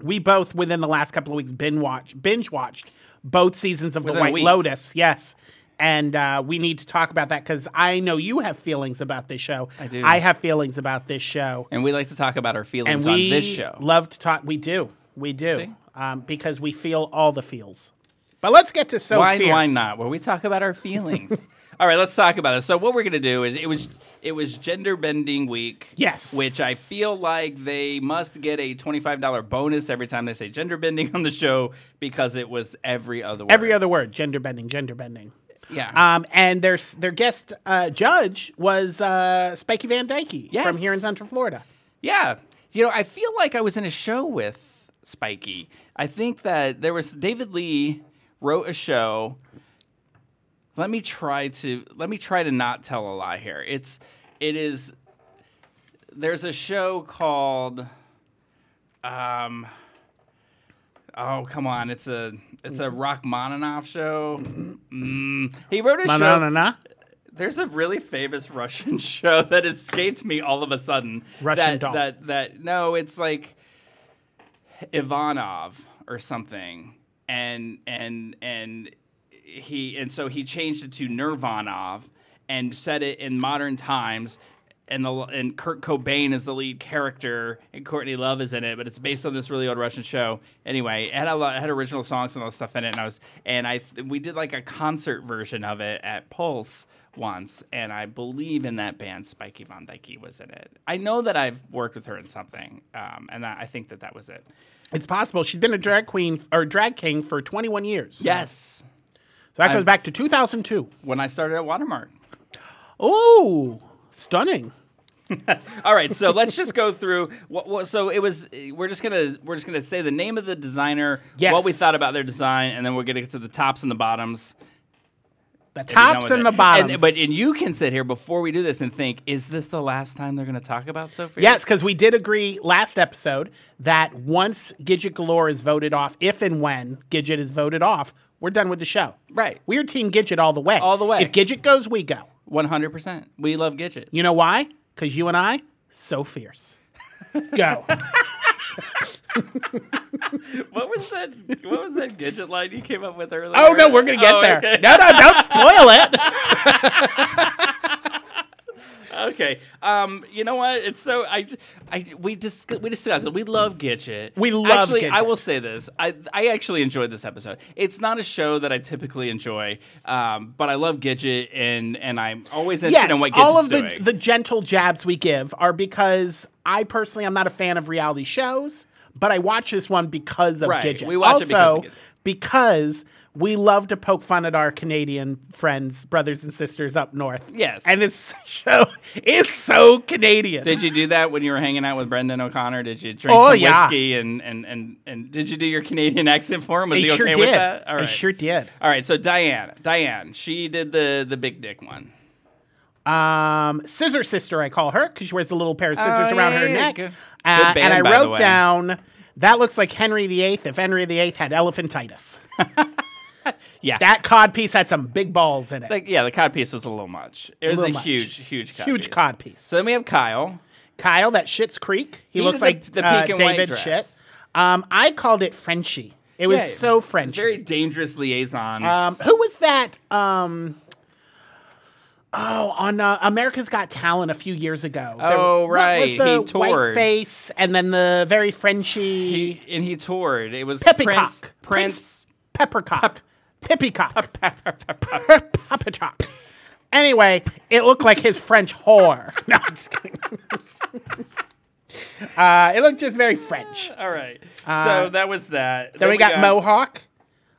Speaker 2: we both, within the last couple of weeks, binge, watch, binge watched both seasons of
Speaker 1: Within
Speaker 2: The White. Lotus. Yes. And uh, we need to talk about that because I know you have feelings about this show.
Speaker 1: I do.
Speaker 2: I have feelings about this show.
Speaker 1: And we like to talk about our
Speaker 2: and
Speaker 1: feelings
Speaker 2: we
Speaker 1: on this show.
Speaker 2: love to talk. We do, we do, um, because we feel all the feels. But let's get to so
Speaker 1: why,
Speaker 2: fierce.
Speaker 1: why not? Where we talk about our feelings. All right, let's talk about it. So what we're gonna do is it was it was gender bending week.
Speaker 2: Yes.
Speaker 1: Which I feel like they must get a twenty five dollar bonus every time they say gender bending on the show because it was every other word.
Speaker 2: Every other word, gender bending, gender bending.
Speaker 1: yeah.
Speaker 2: Um, and their their guest uh, judge was uh, Spiky Van Dyke
Speaker 1: Yes.
Speaker 2: from here in Central Florida.
Speaker 1: Yeah. You know, I feel like I was in a show with Spiky. I think that there was David Lee wrote a show. Let me try to let me try to not tell a lie here. It's it is there's a show called um Oh, come on. It's a it's a Rachmaninoff show. Mm. He wrote a show there's a really famous Russian *laughs* show that escaped me all of a sudden.
Speaker 2: Russian
Speaker 1: that,
Speaker 2: doll.
Speaker 1: That that no, it's like Ivanov or something, and and and he and so he changed it to Nirvanov and set it in modern times. And the and Kurt Cobain is the lead character, and Courtney Love is in it. But it's based on this really old Russian show. Anyway, it had a lot, it had original songs and all stuff in it. And I was and I we did like a concert version of it at Pulse once, and I believe in that band Spiky Von Dyke was in it. I know that I've worked with her in something, um, and that, I think that that was it.
Speaker 2: It's possible she's been a drag queen or drag king for 21 years.
Speaker 1: Yes,
Speaker 2: so that goes
Speaker 1: I've-
Speaker 2: back to 2002.
Speaker 1: when I started at Watermark.
Speaker 2: Oh, stunning! *laughs*
Speaker 1: All right, so let's just go through. What, what, so it was. We're just gonna we're just gonna say the name of the designer,
Speaker 2: Yes.
Speaker 1: what we thought about their design, and then we're gonna get to the tops and the bottoms.
Speaker 2: The
Speaker 1: and be done
Speaker 2: tops and the bottoms.
Speaker 1: And, but and you can sit here before we do this and think: Is this the last time they're gonna talk about Sophie?
Speaker 2: Yes, because we did agree last episode that once Gidget Galore is voted off, if and when Gidget is voted off, we're done with the show.
Speaker 1: Right.
Speaker 2: We're Team Gidget all the way.
Speaker 1: All the way.
Speaker 2: If Gidget goes, we go.
Speaker 1: one hundred percent. We love Gidget.
Speaker 2: You know why? Because you and I, so fierce. *laughs* Go. *laughs*
Speaker 1: What was that? What was that Gidget line you came up with earlier?
Speaker 2: oh, no, we're going to get
Speaker 1: Oh,
Speaker 2: there.
Speaker 1: okay.
Speaker 2: No, no, don't *laughs* spoil it.
Speaker 1: okay. Um, you know what? It's so I, I we just we discussed it. We love Gidget.
Speaker 2: We love
Speaker 1: Actually, I will say this. I I actually enjoyed this episode. It's not a show that I typically enjoy, um, but I love Gidget, and and I'm always interested
Speaker 2: yes,
Speaker 1: in what Gidget's
Speaker 2: all of the,
Speaker 1: doing.
Speaker 2: the gentle jabs we give are because I personally am not a fan of reality shows, but I watch this one because of
Speaker 1: Right,
Speaker 2: Gidget.
Speaker 1: we watch it because
Speaker 2: also, because we love to poke fun at our Canadian friends, brothers and sisters up north.
Speaker 1: Yes.
Speaker 2: And this *laughs* show is so Canadian.
Speaker 1: Did you do that when you were hanging out with Brendan O'Connor? Did you drink
Speaker 2: Oh,
Speaker 1: some
Speaker 2: yeah.
Speaker 1: whiskey and, and, and, and did you do your Canadian accent for him? Was
Speaker 2: I
Speaker 1: he
Speaker 2: sure
Speaker 1: okay
Speaker 2: did.
Speaker 1: with that? All
Speaker 2: I sure did.
Speaker 1: All right, so Diane, Diane, she did the the big dick one.
Speaker 2: Um, Scissor Sister, I call her because she wears the little pair of scissors
Speaker 1: Oh,
Speaker 2: around
Speaker 1: yeah,
Speaker 2: her
Speaker 1: yeah,
Speaker 2: neck.
Speaker 1: good-
Speaker 2: Uh,
Speaker 1: good band,
Speaker 2: and I wrote down that looks like Henry VIII if Henry VIII had elephantitis. *laughs*
Speaker 1: Yeah,
Speaker 2: that cod piece had some big balls in it.
Speaker 1: like yeah, the cod piece was a little much. It was a,
Speaker 2: much.
Speaker 1: huge, huge cod
Speaker 2: Huge
Speaker 1: piece.
Speaker 2: cod piece.
Speaker 1: So then we have Kyle.
Speaker 2: Kyle, that Schitt's Creek. He,
Speaker 1: He
Speaker 2: looks
Speaker 1: did the-
Speaker 2: like
Speaker 1: the
Speaker 2: uh, David. Shit. Um, I called it Frenchy. It was
Speaker 1: Yeah,
Speaker 2: so Frenchy.
Speaker 1: Very dangerous liaisons.
Speaker 2: Um, who was that? Um, oh, on uh, America's Got Talent a few years ago.
Speaker 1: Oh,
Speaker 2: what
Speaker 1: right.
Speaker 2: was the
Speaker 1: He toured.
Speaker 2: white face and then the very Frenchy
Speaker 1: he, and he toured. It was
Speaker 2: Peppycock.
Speaker 1: Prince.
Speaker 2: Prince
Speaker 1: Prince.
Speaker 2: Peppercock. Pippycock. Peppercock. *laughs* Anyway, it looked like his French whore. *laughs* No, I'm just kidding. *laughs* uh, it looked just very French.
Speaker 1: All right. so that was that.
Speaker 2: Uh, Then we got Mohawk.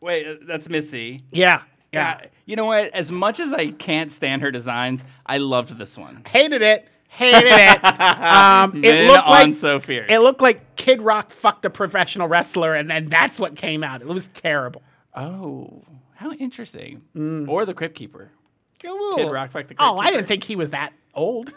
Speaker 1: Wait, uh, that's Missy.
Speaker 2: Yeah. Yeah.
Speaker 1: Yeah. You know what? As much as I can't stand her designs, I loved this one.
Speaker 2: Hated it. Hated it. *laughs* Um, it looked
Speaker 1: on
Speaker 2: like
Speaker 1: so fierce.
Speaker 2: it looked like Kid Rock fucked a professional wrestler, and then that's what came out. It was terrible.
Speaker 1: oh, how interesting. Or the Crypt Keeper.
Speaker 2: Kid
Speaker 1: Rock fucked the
Speaker 2: Oh,
Speaker 1: Crypt
Speaker 2: I didn't think he was that old.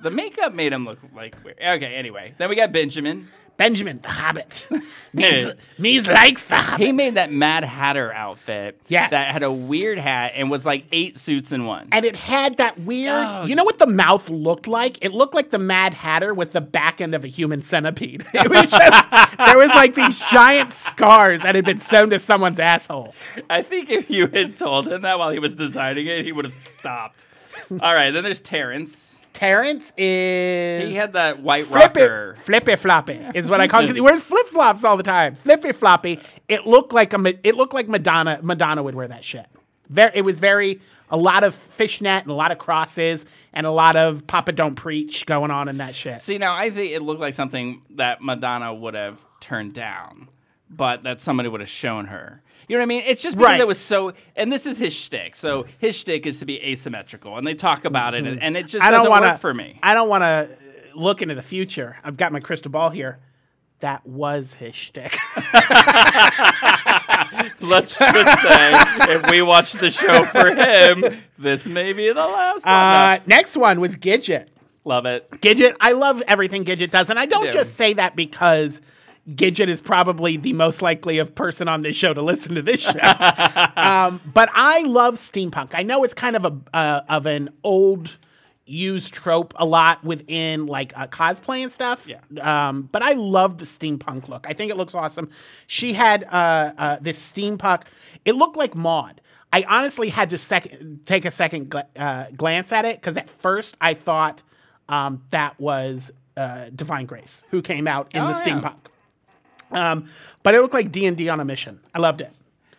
Speaker 1: The makeup made him look like weird. Okay, anyway. Then we got Benjamin.
Speaker 2: Benjamin the Hobbit. *laughs* Mees, Mees likes the Hobbit.
Speaker 1: He made that Mad Hatter outfit.
Speaker 2: Yes.
Speaker 1: That had a weird hat and was like eight suits in one.
Speaker 2: and it had that weird.
Speaker 1: Oh.
Speaker 2: You know what the mouth looked like? It looked like the Mad Hatter with the back end of a human centipede. *laughs* It was just there was like these giant scars that had been sewn to someone's asshole.
Speaker 1: I think if you had told him that while he was designing it, he would have stopped. All right, then there's Terrence.
Speaker 2: Terrence is
Speaker 1: He had that white
Speaker 2: flippy,
Speaker 1: rocker.
Speaker 2: flippy floppy is what I call *laughs* it. 'cause He wears flip flops all the time. Flippy floppy. It looked like a it looked like Madonna. Madonna would wear that shit. Very, it was very a lot of fishnet and a lot of crosses and a lot of Papa Don't Preach going on in that shit.
Speaker 1: See, now I think it looked like something that Madonna would have turned down, but that somebody would have shown her. You know what I mean? It's just because
Speaker 2: Right.
Speaker 1: it was so, and this is his shtick. So his shtick is to be asymmetrical, and they talk about it, and, and it just
Speaker 2: Mm-hmm. I don't
Speaker 1: doesn't
Speaker 2: want
Speaker 1: work
Speaker 2: to
Speaker 1: for me.
Speaker 2: I don't want to look into the future. I've got my crystal ball here. That was his shtick. *laughs*
Speaker 1: Let's just say, if we watch the show for him, this may be the last one.
Speaker 2: uh, next one was Gidget.
Speaker 1: Love it.
Speaker 2: Gidget, I love everything Gidget does, and I don't
Speaker 1: do.
Speaker 2: just say that because Gidget is probably the most likely of person on this show to listen to this show. *laughs* um, but I love steampunk. I know it's kind of a uh, of an old used trope a lot within like uh, cosplay and stuff.
Speaker 1: Yeah.
Speaker 2: Um, but I love the steampunk look. I think it looks awesome. She had uh, uh, this steampunk. It looked like Maud. I honestly had to second take a second gl- uh, glance at it because at first I thought um, that was uh, Divine Grace who came out in
Speaker 1: Oh,
Speaker 2: the steampunk. Um, but it looked like D and D on a mission. I loved it.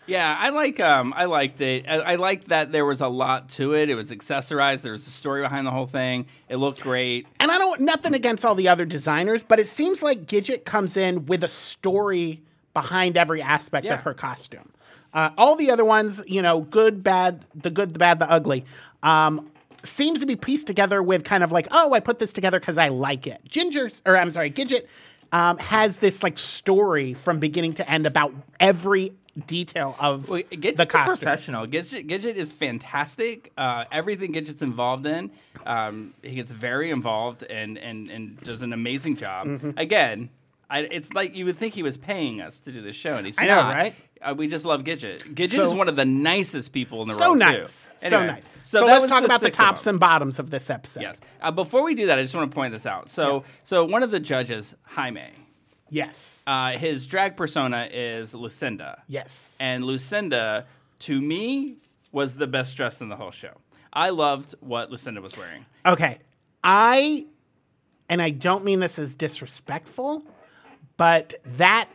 Speaker 1: Yeah, I like. Um, I liked it. I, I liked that there was a lot to it. It was accessorized. There was a story behind the whole thing. It looked great.
Speaker 2: And I don't nothing against all the other designers, but it seems like Gidget comes in with a story behind every aspect
Speaker 1: Yeah.
Speaker 2: of her costume. Uh, all the other ones, you know, good, bad, the good, the bad, the ugly, um, seems to be pieced together with kind of like, oh, I put this together because I like it. Ginger's, or I'm sorry, Gidget um, has this like story from beginning to end about every detail of
Speaker 1: Well, Gidget's
Speaker 2: the
Speaker 1: a
Speaker 2: costume.
Speaker 1: professional. Gidget, Gidget is fantastic. Uh, everything Gidget's involved in, um, he gets very involved and, and, and does an amazing job.
Speaker 2: Mm-hmm.
Speaker 1: Again, I, it's like you would think he was paying us to do this show, and he's
Speaker 2: I know,
Speaker 1: not.
Speaker 2: right?
Speaker 1: Uh, we just love Gidget. Gidget
Speaker 2: So-
Speaker 1: is one of the nicest people in the
Speaker 2: So
Speaker 1: world,
Speaker 2: nice,
Speaker 1: too.
Speaker 2: so
Speaker 1: Anyway,
Speaker 2: nice.
Speaker 1: So, that
Speaker 2: let's
Speaker 1: was
Speaker 2: talk about the
Speaker 1: six of
Speaker 2: tops
Speaker 1: them.
Speaker 2: and bottoms of this episode.
Speaker 1: Yes. Uh, before we do that, I just want to point this out. So, so one of the judges, Jaime,
Speaker 2: Yes.
Speaker 1: uh, his drag persona is Lucinda.
Speaker 2: yes.
Speaker 1: And Lucinda, to me, was the best dressed in the whole show. I loved what Lucinda was wearing.
Speaker 2: Okay. I, and I don't mean this as disrespectful, but that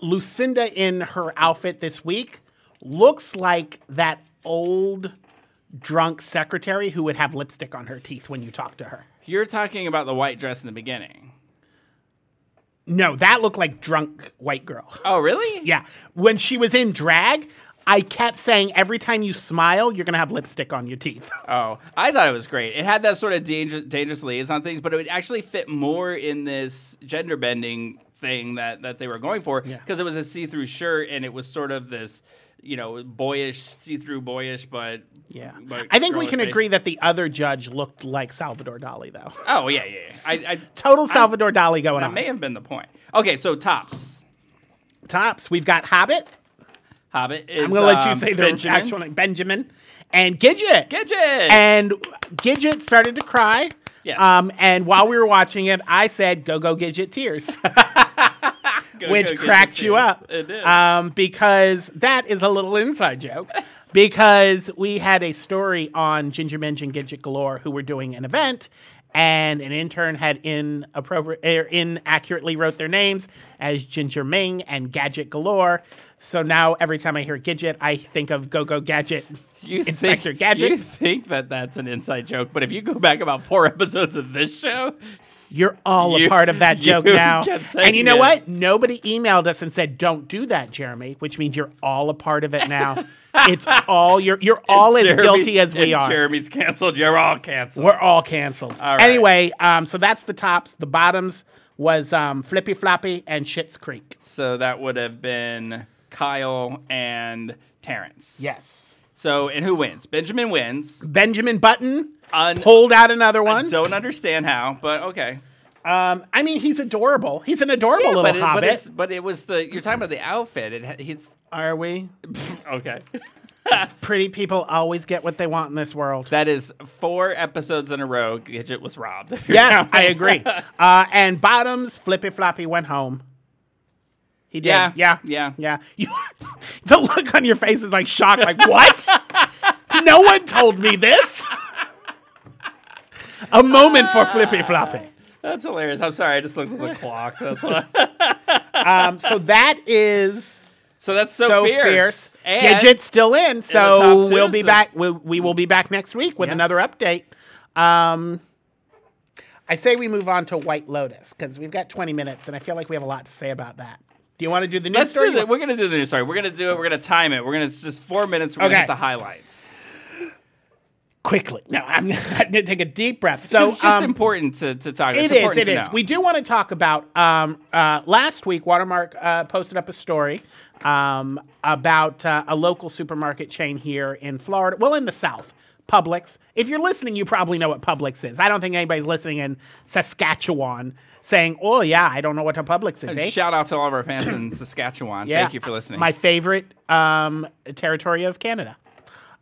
Speaker 2: Lucinda in her outfit this week looks like that old drunk secretary who would have lipstick on her teeth when you talk to her.
Speaker 1: You're talking about the white dress in the beginning.
Speaker 2: No, that looked like drunk white girl.
Speaker 1: Oh, really? *laughs*
Speaker 2: Yeah. When she was in drag, I kept saying every time you smile, you're going to have lipstick on your teeth. *laughs*
Speaker 1: Oh, I thought it was great. It had that sort of danger, dangerous liaison things, but it would actually fit more in this gender bending thing that, that they were going for
Speaker 2: Yeah.
Speaker 1: because it was a see through shirt and it was sort of this, you know, boyish, see through boyish, but
Speaker 2: Yeah.
Speaker 1: but
Speaker 2: I think we can
Speaker 1: face.
Speaker 2: agree that the other judge looked like Salvador Dali, though.
Speaker 1: Oh yeah, yeah. yeah. I, I
Speaker 2: Total Salvador Dali going
Speaker 1: that
Speaker 2: on.
Speaker 1: may have been the point. Okay, so tops.
Speaker 2: Tops. We've got Hobbit.
Speaker 1: Hobbit is.
Speaker 2: I'm going to let you
Speaker 1: um,
Speaker 2: say the
Speaker 1: Benjamin.
Speaker 2: actual name. Benjamin. And Gidget.
Speaker 1: Gidget.
Speaker 2: And Gidget started to cry.
Speaker 1: Yes.
Speaker 2: Um, and while we were watching it, I said, "Go go Gidget tears," *laughs* *laughs*
Speaker 1: Go,
Speaker 2: which
Speaker 1: go,
Speaker 2: cracked you up.
Speaker 1: It did.
Speaker 2: Um, because that is a little inside joke. *laughs* because we had a story on Ginger Minj and Gidget Galore who were doing an event, and an intern had inappropriate, er, inaccurately wrote their names as Ginger Ming and Gadget Galore. So now every time I hear Gidget, I think of Go Go Gadget, *laughs*
Speaker 1: You
Speaker 2: Inspector
Speaker 1: think,
Speaker 2: Gadget.
Speaker 1: You think that that's an inside joke, but if you go back about four episodes of this show,
Speaker 2: You're all
Speaker 1: You-
Speaker 2: a part of that *laughs* joke now. And you know
Speaker 1: it.
Speaker 2: what? Nobody emailed us and said, "Don't do that, Jeremy," which means you're all a part of it now. *laughs* it's all you're you're all as
Speaker 1: Jeremy-
Speaker 2: guilty as we are.
Speaker 1: Jeremy's canceled. You're all canceled.
Speaker 2: We're all canceled.
Speaker 1: All right.
Speaker 2: Anyway, um, so that's the tops. The bottoms was um, Flippy Floppy and Schitt's Creek.
Speaker 1: so that would have been Kyle and Terrence.
Speaker 2: Yes.
Speaker 1: So and who wins? Benjamin wins.
Speaker 2: Benjamin Button
Speaker 1: Un-
Speaker 2: pulled out another one.
Speaker 1: Don't understand how, but okay.
Speaker 2: Um, I mean, he's adorable. He's an adorable little
Speaker 1: but, it, but,
Speaker 2: hobbit.
Speaker 1: it's, but it was the you're talking about the outfit. It he's
Speaker 2: Are we? *laughs*
Speaker 1: okay. *laughs*
Speaker 2: Pretty people always get what they want in this world.
Speaker 1: That is four episodes in a row. Gidget was robbed.
Speaker 2: Yes. I agree. *laughs* Uh, and bottoms, Flippy Floppy went home. He did.
Speaker 1: Yeah,
Speaker 2: yeah,
Speaker 1: yeah.
Speaker 2: yeah. You, the look on your face is like shock. Like what? no one told me this. A moment for Flippy Floppy.
Speaker 1: That's hilarious. I'm sorry. I just looked at the clock. That's why. *laughs*
Speaker 2: Um, so that is
Speaker 1: So that's so,
Speaker 2: so,
Speaker 1: fierce.
Speaker 2: fierce.
Speaker 1: And
Speaker 2: Gidget's still in, so
Speaker 1: two,
Speaker 2: we'll be
Speaker 1: so-
Speaker 2: back. We'll, we will be back next week with
Speaker 1: Yeah.
Speaker 2: another update. Um, I say we move on to White Lotus because we've got 20 minutes, and I feel like we have a lot to say about that. Do you want to do the news
Speaker 1: let's
Speaker 2: story?
Speaker 1: do that. We're gonna do the news story. We're gonna do it. We're gonna time it. We're gonna just four minutes. We're
Speaker 2: Okay.
Speaker 1: hit the highlights.
Speaker 2: Quickly. No, I'm *laughs* going to take a deep breath. So
Speaker 1: it's just
Speaker 2: um,
Speaker 1: important to, to talk.
Speaker 2: It
Speaker 1: it's
Speaker 2: is.
Speaker 1: important
Speaker 2: It
Speaker 1: know.
Speaker 2: We do want to talk about. Um, uh, last week, Watermark uh, posted up a story um, about uh, a local supermarket chain here in Florida. Well, in the South, Publix. If you're listening, you probably know what Publix is. I don't think anybody's listening in Saskatchewan saying, "Oh yeah, I don't know what a Publix is." Eh?
Speaker 1: Shout out to all of our fans in Saskatchewan.
Speaker 2: Yeah.
Speaker 1: Thank you for listening.
Speaker 2: My favorite um, territory of Canada.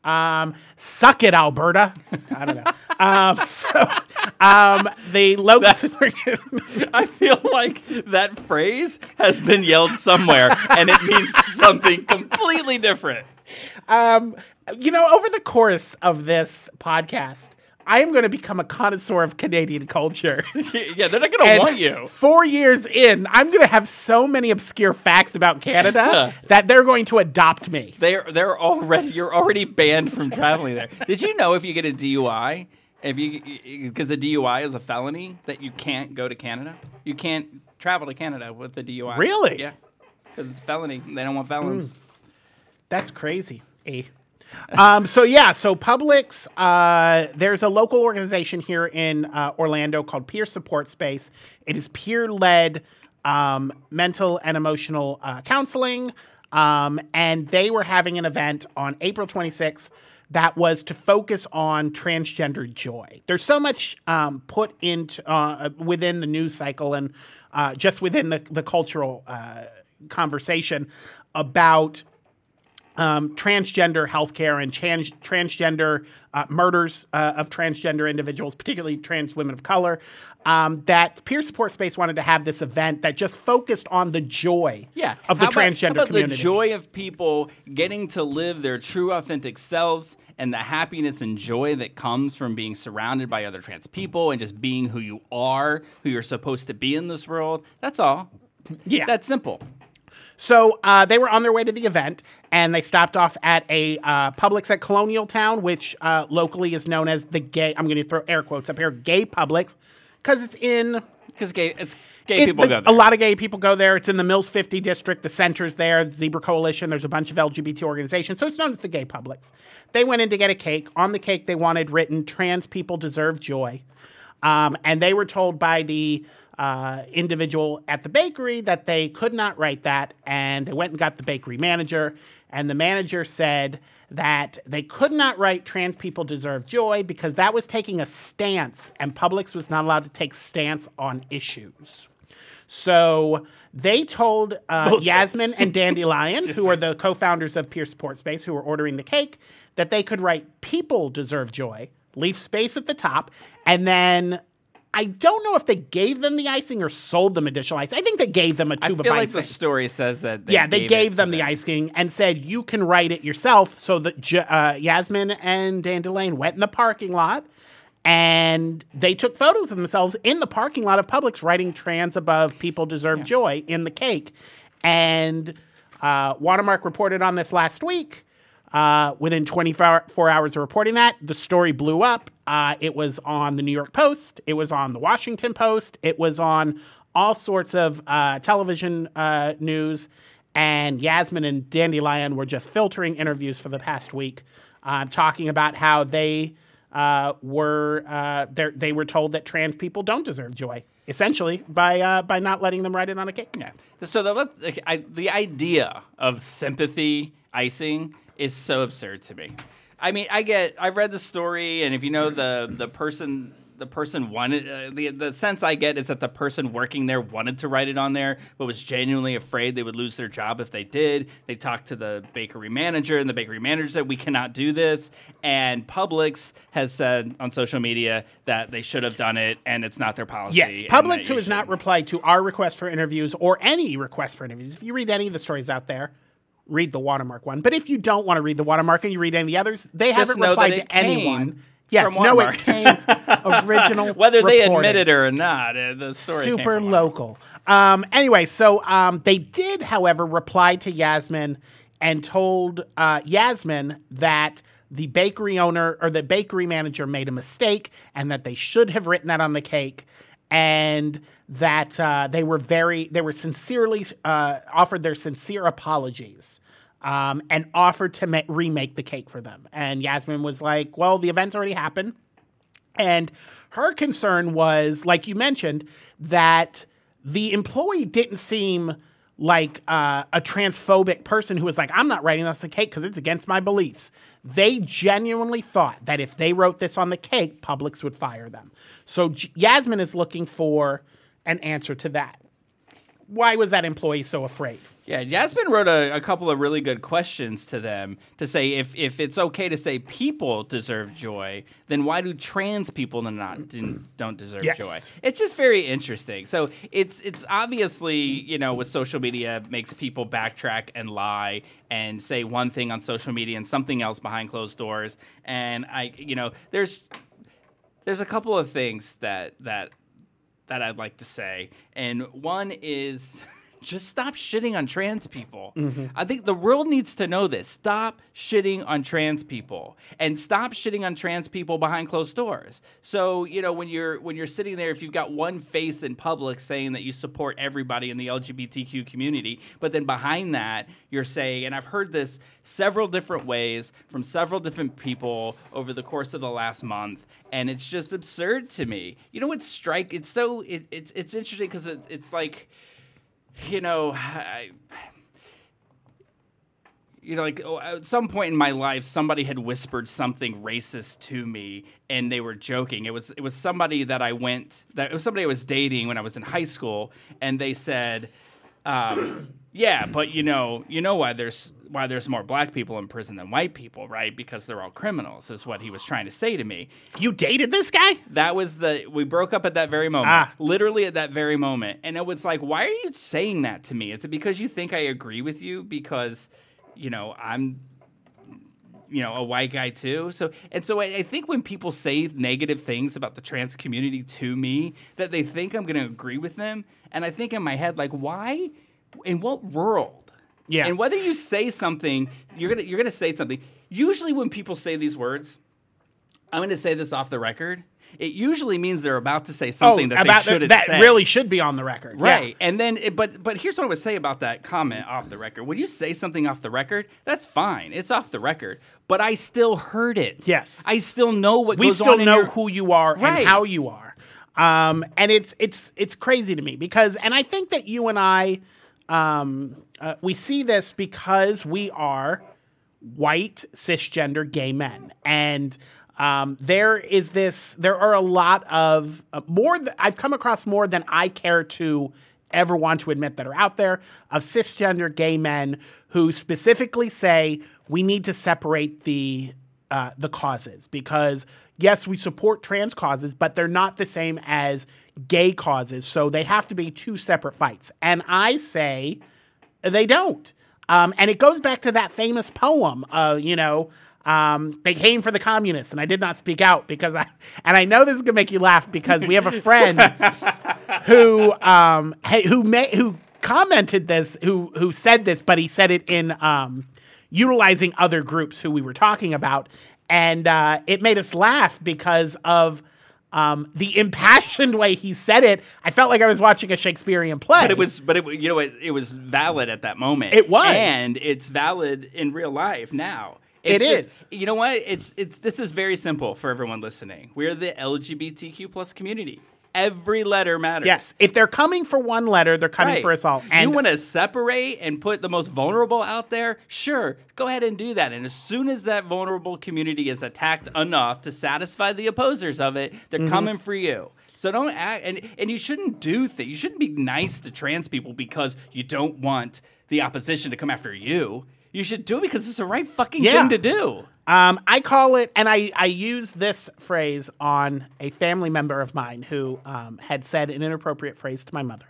Speaker 2: Um, suck it, Alberta. I don't know. um, *laughs* so, um, the local supermarket. *laughs*
Speaker 1: I feel like that phrase has been yelled somewhere, and it means something completely different.
Speaker 2: Um, you know, over the course of this podcast, I am going to become a connoisseur of Canadian culture. *laughs*
Speaker 1: yeah, they're not gonna want you.
Speaker 2: Four years in, I'm going to have so many obscure facts about Canada that they're going to adopt me.
Speaker 1: They're they're already you're already banned from traveling there. Did you know if you get a DUI, if you because a DUI is a felony that you can't go to Canada, you can't travel to Canada with a DUI.
Speaker 2: Really?
Speaker 1: Yeah, because it's felony. They don't want felons.
Speaker 2: That's crazy. Eh. Um, so yeah, so Publix, uh, there's a local organization here in uh, Orlando called Peer Support Space. It is peer-led um, mental and emotional uh, counseling, um, and they were having an event on April 26th that was to focus on transgender joy. There's so much um, put into uh, within the news cycle and uh, just within the, the cultural uh, conversation about um, transgender healthcare and trans- transgender uh, murders uh, of transgender individuals, particularly trans women of color. Um, that peer support space wanted to have this event that just focused on the joy
Speaker 1: Yeah,
Speaker 2: of the
Speaker 1: How
Speaker 2: transgender
Speaker 1: about
Speaker 2: community.
Speaker 1: The joy of people getting to live their true, authentic selves, and the happiness and joy that comes from being surrounded by other trans people and just being who you are, who you're supposed to be in this world. That's all.
Speaker 2: Yeah.
Speaker 1: that's simple.
Speaker 2: So uh, they were on their way to the event, and they stopped off at a uh, Publix at Colonial Town, which uh, locally is known as the gay. I'm going to throw air quotes up here, gay Publix, because it's in.
Speaker 1: Because gay, it's gay
Speaker 2: it-
Speaker 1: people
Speaker 2: the-
Speaker 1: go there.
Speaker 2: A lot of gay people go there. It's in the Mills 50 district. The center's there. The Zebra Coalition. There's a bunch of LGBT organizations, so it's known as the gay Publix. They went in to get a cake. On the cake, they wanted written "Trans people deserve joy," um, and they were told by the uh, individual at the bakery that they could not write that, and they went and got the bakery manager, and the manager said that they could not write trans people deserve joy because that was taking a stance and Publix was not allowed to take stance on issues. So they told uh, Yasmin and Dandelion, *laughs* who are the co-founders of Peer Support Space, who were ordering the cake, that they could write "People deserve joy," leave space at the top, and then I don't know if they gave them the icing or sold them additional ice. I think they gave them a
Speaker 1: I
Speaker 2: tube
Speaker 1: feel
Speaker 2: of
Speaker 1: like
Speaker 2: icing.
Speaker 1: the story says that. They
Speaker 2: yeah, they
Speaker 1: gave,
Speaker 2: gave,
Speaker 1: it to
Speaker 2: them the icing and said you can write it yourself. So that J- uh, Yasmin and Dandelion went in the parking lot and they took photos of themselves in the parking lot of Publix writing "trans above people deserve joy" in the cake. And uh, Watermark reported on this last week. Uh, within 24 hours of reporting that, the story blew up. Uh, it was on the New York Post. It was on the Washington Post. It was on all sorts of uh, television uh, news. And Yasmin and Dandelion were just filtering interviews for the past week, uh, talking about how they uh, were they're- were told that trans people don't deserve joy, essentially by by not letting them write it on a cake.
Speaker 1: Yeah. So the the idea of sympathy icing is so absurd to me. I mean, I get. I've read the story, and if you know the the person. The person wanted uh, the the sense I get is that the person working there wanted to write it on there, but was genuinely afraid they would lose their job if they did. They talked to the bakery manager, and the bakery manager said, "We cannot do this." And Publix has said on social media that they should have done it, and it's not their policy.
Speaker 2: Yes, Publix, who has not replied to our request for interviews or any request for interviews. If you read any of the stories out there, read the Watermark one. But if you don't want to read the Watermark and you read any of the others, they haven't replied to anyone. Yes, no, it came *laughs* original.
Speaker 1: whether they
Speaker 2: reporting.
Speaker 1: admit it or not, uh, the story
Speaker 2: super local. Um, anyway, so um, they did, however, reply to Yasmin and told uh, Yasmin that the bakery owner or the bakery manager made a mistake and that they should have written that on the cake and that uh, they were very they were sincerely uh, offered their sincere apologies um, and offered to ma- remake the cake for them and yasmin was like well the event's already happened and her concern was, like you mentioned, that the employee didn't seem like uh, a transphobic person who was like, I'm not writing this on the cake because it's against my beliefs. They genuinely thought that if they wrote this on the cake, Publix would fire them. So J- Yasmin is looking for an answer to that. Why was that employee so afraid?
Speaker 1: Yeah, Jasmine wrote a, a couple of really good questions to them to say if, if it's okay to say people deserve joy, then why do trans people not don't deserve
Speaker 2: Yes.
Speaker 1: joy? It's just very interesting. So it's it's obviously you know with social media makes people backtrack and lie and say one thing on social media and something else behind closed doors. And I you know there's there's a couple of things that that that I'd like to say, and one is just stop shitting on trans people. Mm-hmm. I think the world needs to know this. Stop shitting on trans people, and stop shitting on trans people behind closed doors. So you know when you're when you're sitting there, if you've got one face in public saying that you support everybody in the LGBTQ community, but then behind that you're saying, and I've heard this several different ways from several different people over the course of the last month and it's just absurd to me. You know what's strike? It's so it, it's it's interesting because it, it's like, you know, I, you know, like oh, at some point in my life, somebody had whispered something racist to me, and they were joking. It was it was somebody that I went that it was somebody I was dating when I was in high school, and they said. Um, Yeah, but you know, you know why there's why there's more black people in prison than white people, right? Because they're all criminals, is what he was trying to say to me.
Speaker 2: You dated this guy?
Speaker 1: That was the we broke up at that very moment,
Speaker 2: Ah.
Speaker 1: literally at that very moment, and it was like, why are you saying that to me? Is it because you think I agree with you? Because you know I'm you know a white guy too so and so I, I think when people say negative things about the trans community to me that they think i'm going to agree with them and i think in my head like why in what world
Speaker 2: Yeah.
Speaker 1: and whether you say something you're going to you're to say something usually when people say these words i'm going to say this off the record it usually means they're about to say something that
Speaker 2: Oh, about
Speaker 1: they shouldn't
Speaker 2: that
Speaker 1: say.
Speaker 2: really should be on the record. Yeah.
Speaker 1: Right. And then, it, but but here's what I would say about that comment off the record. When you say something off the record, that's fine. It's off the record. But I still heard it.
Speaker 2: Yes.
Speaker 1: I still know what
Speaker 2: we
Speaker 1: goes
Speaker 2: still
Speaker 1: on
Speaker 2: know
Speaker 1: your-
Speaker 2: who you are
Speaker 1: Right.
Speaker 2: and how you are. Um, and it's it's it's crazy to me because, and I think that you and I, um, uh, we see this because we are white cisgender gay men, and um, there is this. There are a lot of uh, more. Th- I've come across more than I care to ever want to admit that are out there of cisgender gay men who specifically say we need to separate the uh, the causes because yes, we support trans causes, but they're not the same as gay causes, so they have to be two separate fights. And I say they don't. Um, and it goes back to that famous poem, uh, you know, um, they came for the communists, and I did not speak out because I, *laughs* and I know this is gonna make you laugh because we have a friend *laughs* who, um, who may, who commented this, who who said this, but he said it in um, utilizing other groups who we were talking about, and uh, it made us laugh because of. Um, the impassioned way he said it, I felt like I was watching a Shakespearean play.
Speaker 1: But it was, but it, you know, it, it was valid at that moment.
Speaker 2: It was.
Speaker 1: and it's valid in real life now.
Speaker 2: It
Speaker 1: It's
Speaker 2: is.
Speaker 1: You know what? It's it's this is very simple for everyone listening. We're the LGBTQ plus community. Every letter matters.
Speaker 2: Yes, if they're coming for one letter, they're coming
Speaker 1: Right.
Speaker 2: for us all.
Speaker 1: you want to separate and put the most vulnerable out there? Sure, go ahead and do that. And as soon as that vulnerable community is attacked enough to satisfy the opposers of it, they're
Speaker 2: Mm-hmm.
Speaker 1: coming for you. So don't act, and and you shouldn't do things. You shouldn't be nice to trans people because you don't want the opposition to come after you. You should do it because it's the right fucking
Speaker 2: Yeah.
Speaker 1: thing to do.
Speaker 2: Um, I call it, and I, I use this phrase on a family member of mine who um, had said an inappropriate phrase to my mother.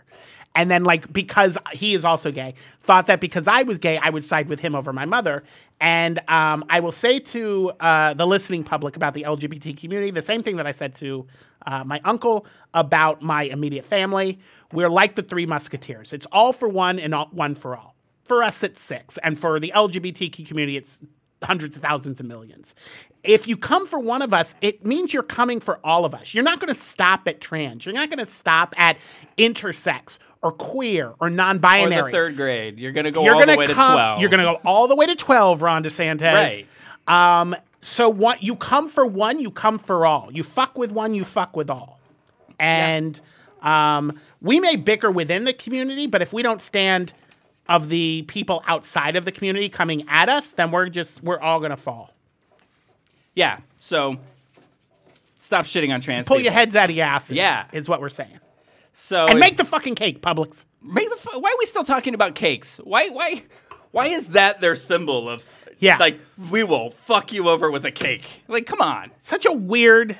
Speaker 2: And then, like, because he is also gay, thought that because I was gay, I would side with him over my mother. And um, I will say to uh, the listening public about the LGBT community the same thing that I said to uh, my uncle about my immediate family. We're like the Three Musketeers. It's all for one and all, one for all. For us, it's six. And for the LGBTQ community, it's hundreds of thousands of millions. If you come for one of us, it means you're coming for all of us. You're not going to stop at trans. You're not going to stop at intersex or queer or
Speaker 1: Or
Speaker 2: non-binary.
Speaker 1: the third grade, you're gonna go
Speaker 2: you're
Speaker 1: all
Speaker 2: gonna
Speaker 1: the way to twelve.
Speaker 2: You're going to go all the way to 12, Ron DeSantis.
Speaker 1: Right.
Speaker 2: Um, so what you come for one, you come for all. You fuck with one, you fuck with all. And um, we may bicker within the community, but if we don't stand of the people outside of the community coming at us, then we're just we're all gonna fall.
Speaker 1: Yeah. So stop shitting on trans
Speaker 2: Pull
Speaker 1: people.
Speaker 2: your heads out of your asses.
Speaker 1: Yeah.
Speaker 2: is what we're saying.
Speaker 1: So
Speaker 2: And make the fucking cake, Publix.
Speaker 1: Make the fu- why are we still talking about cakes? Why why why is that their symbol of
Speaker 2: Yeah.
Speaker 1: like we will fuck you over with a cake? Like come on.
Speaker 2: Such a weird,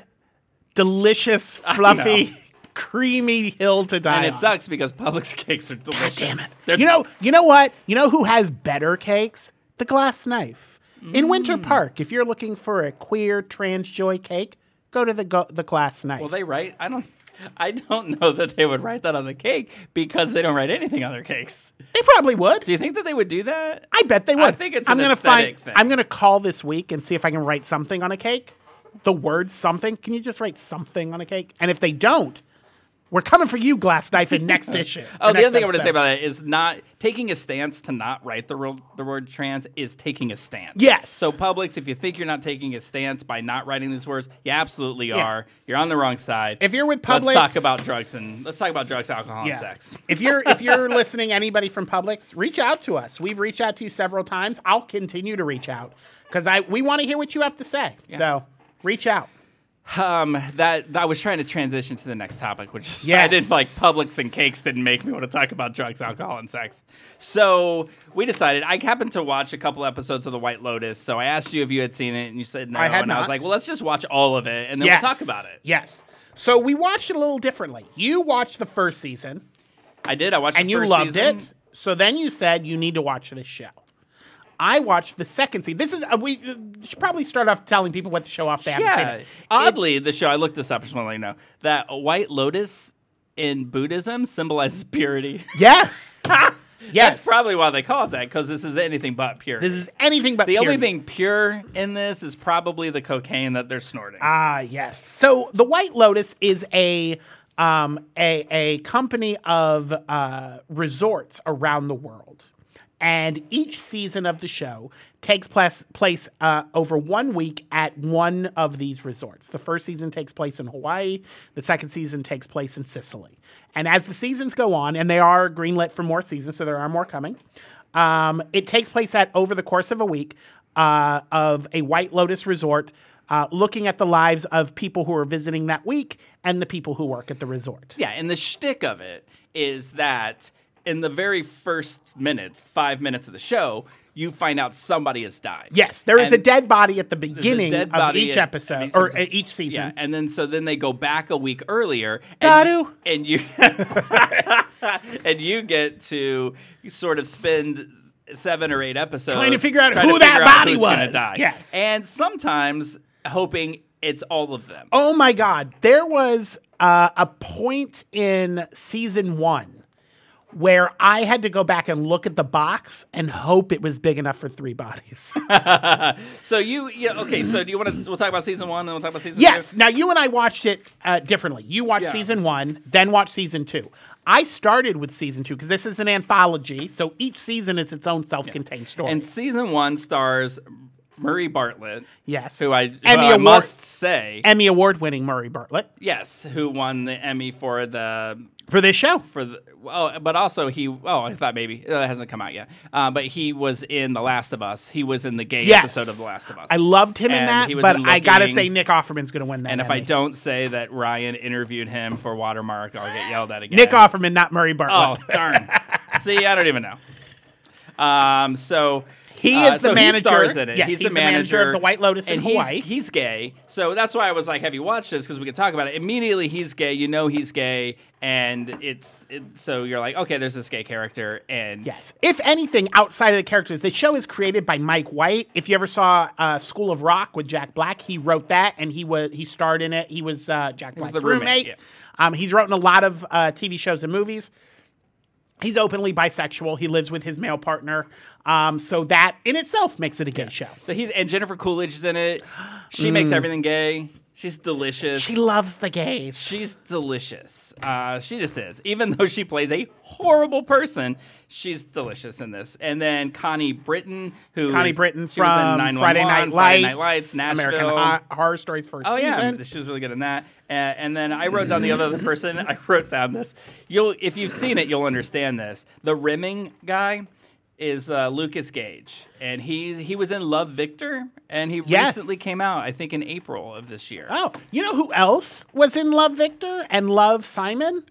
Speaker 2: delicious, fluffy, creamy hill to die
Speaker 1: And it
Speaker 2: on.
Speaker 1: sucks because Publix *laughs* cakes are delicious.
Speaker 2: God Damn it.
Speaker 1: They're-
Speaker 2: You know, you know what? You know who has better cakes? The Glass Knife. In
Speaker 1: Mm.
Speaker 2: Winter Park, if you're looking for a queer trans joy cake, go to the go- the Glass Knife.
Speaker 1: Will they write? I don't *laughs* I don't know that they would write that on the cake because they don't write anything on their cakes.
Speaker 2: they probably would.
Speaker 1: Do you think that they would do that?
Speaker 2: I bet they would.
Speaker 1: I think it's
Speaker 2: I'm
Speaker 1: an
Speaker 2: gonna find.
Speaker 1: thing.
Speaker 2: I'm gonna call this week and see if I can write something on a cake. The word something. Can you just write something on a cake? And if they don't, we're coming for you, Glass Knife, in next *laughs* oh, issue.
Speaker 1: Oh, the other thing I want to say about that is not taking a stance to not write the, ro- the word trans is taking a stance.
Speaker 2: Yes.
Speaker 1: So, Publix, if you think you're not taking a stance by not writing these words, you absolutely are. You're on the wrong side.
Speaker 2: If you're with Publix-
Speaker 1: let's talk about drugs and let's talk about drugs, alcohol,
Speaker 2: Yeah.
Speaker 1: and sex.
Speaker 2: if you're if you're *laughs* listening, anybody from Publix, reach out to us. We've reached out to you several times. I'll continue to reach out because I we want to hear what you have to say. So reach out.
Speaker 1: Um, that that was trying to transition to the next topic, which I
Speaker 2: Yes.
Speaker 1: didn't like. Publix and cakes didn't make me want to talk about drugs, alcohol, and sex. So we decided. I happened to watch a couple episodes of The White Lotus, so I asked you if you had seen it, and you said no.
Speaker 2: I had
Speaker 1: and I was like, well, let's just watch all of it, and then
Speaker 2: yes.
Speaker 1: we'll talk about it.
Speaker 2: Yes. So we watched it a little differently. You watched the first season
Speaker 1: I did. I watched,
Speaker 2: and you loved
Speaker 1: season.
Speaker 2: it. So then you said you need to watch this show. I watched the second season. This is uh, we uh, should probably start off telling people what the show off they haven't seen
Speaker 1: Yeah.
Speaker 2: it.
Speaker 1: Oddly, the show I looked this up. I just want to let you know that a white lotus in Buddhism symbolizes purity. *laughs*
Speaker 2: Yes. *laughs* yes.
Speaker 1: That's probably why they call it that because this is anything but pure.
Speaker 2: this is anything but
Speaker 1: the only thing pure in this is probably the cocaine that they're snorting.
Speaker 2: Ah, yes. So the White Lotus is a um, a a company of uh, resorts around the world, and each season of the show takes place place uh, over one week at one of these resorts. The first season takes place in Hawaii. The second season takes place in Sicily. And as the seasons go on, and they are greenlit for more seasons, so there are more coming. Um, it takes place at over the course of a week uh, of a White Lotus resort, uh, looking at the lives of people who are visiting that week and the people who work at the resort.
Speaker 1: yeah, and the shtick of it is that in the very first minutes, five minutes of the show, you find out somebody has died.
Speaker 2: Yes, there is
Speaker 1: And
Speaker 2: a dead body at the beginning of each
Speaker 1: at-
Speaker 2: episode
Speaker 1: at each
Speaker 2: or
Speaker 1: episode.
Speaker 2: each season.
Speaker 1: Yeah, and then so then they go back a week earlier, and, and you *laughs* and you get to sort of spend seven or eight episodes
Speaker 2: Trying to figure out who that body was.
Speaker 1: die.
Speaker 2: Yes.
Speaker 1: and sometimes hoping it's all of them.
Speaker 2: Oh my God. There was uh, a point in season one where I had to go back and look at the box and hope it was big enough for three bodies. *laughs*
Speaker 1: So you, yeah, okay. So do you want to? We'll talk about season one, and then we'll talk about season
Speaker 2: yes.
Speaker 1: two.
Speaker 2: Now, you and I watched it uh, differently. You watched
Speaker 1: Yeah.
Speaker 2: season one, then watched season two. I started with season two because this is an anthology. So each season is its own self contained story.
Speaker 1: And season one stars Murray Bartlett.
Speaker 2: Yes.
Speaker 1: who I, who
Speaker 2: Emmy
Speaker 1: I
Speaker 2: Award-
Speaker 1: must say,
Speaker 2: Emmy Award winning Murray Bartlett
Speaker 1: yes, who won the Emmy for the
Speaker 2: for this show.
Speaker 1: for the well, but also he. Oh, I thought maybe uh, that hasn't come out yet. Uh, but he was in The Last of Us. He was in the gay
Speaker 2: Yes.
Speaker 1: episode of The Last of Us.
Speaker 2: I loved him in
Speaker 1: And
Speaker 2: that,
Speaker 1: he was
Speaker 2: but
Speaker 1: in
Speaker 2: I gotta
Speaker 1: Looking-
Speaker 2: say Nick Offerman's going to win that.
Speaker 1: and if I
Speaker 2: Emmy.
Speaker 1: don't say that Ryan interviewed him for Watermark, I'll get yelled at again.
Speaker 2: Nick Offerman, not Murray Bartlett.
Speaker 1: Oh darn! *laughs* See, I don't even know. Um, so
Speaker 2: He
Speaker 1: uh,
Speaker 2: is the
Speaker 1: so
Speaker 2: manager-
Speaker 1: He stars in it.
Speaker 2: yes,
Speaker 1: he's,
Speaker 2: he's the manager of the White Lotus in
Speaker 1: and he's-
Speaker 2: Hawaii.
Speaker 1: He's gay, so that's why I was like, "Have you watched this?" Because we could talk about it. Immediately, he's gay. You know, he's gay, and it's it, so you're like, "Okay, there's this gay character," and
Speaker 2: Yes. If anything, outside of the characters, the show is created by Mike White. If you ever saw uh, School of Rock with Jack Black, he wrote that and he was he starred in it. He was uh, Jack
Speaker 1: was
Speaker 2: Black's
Speaker 1: the roommate,
Speaker 2: roommate. Um, he's written a lot of uh, TV shows and movies. He's openly bisexual. He lives with his male partner. Um, so that in itself makes it a gay show.
Speaker 1: So he's and Jennifer Coolidge is in it. She makes everything gay. She's delicious.
Speaker 2: Mm. She loves the gays.
Speaker 1: She's delicious. Uh, she just is. Even though she plays a horrible person, she's delicious in this. And then Connie Britton, who
Speaker 2: Connie
Speaker 1: is-
Speaker 2: Britton
Speaker 1: she was in
Speaker 2: from
Speaker 1: 911,
Speaker 2: Friday Night Lights,
Speaker 1: Friday Night Lights, Nashville.
Speaker 2: American Horror Stories first
Speaker 1: Oh yeah,
Speaker 2: season.
Speaker 1: she was really good in that. Uh, and then I wrote down the other person. *laughs* I wrote down this. You'll, if you've seen it, you'll understand this. The rimming guy is uh, Lucas Gage, and he's he was in Love Victor, and he
Speaker 2: Yes.
Speaker 1: recently came out. I think in April of this year.
Speaker 2: Oh, you know who else was in Love Victor and Love Simon?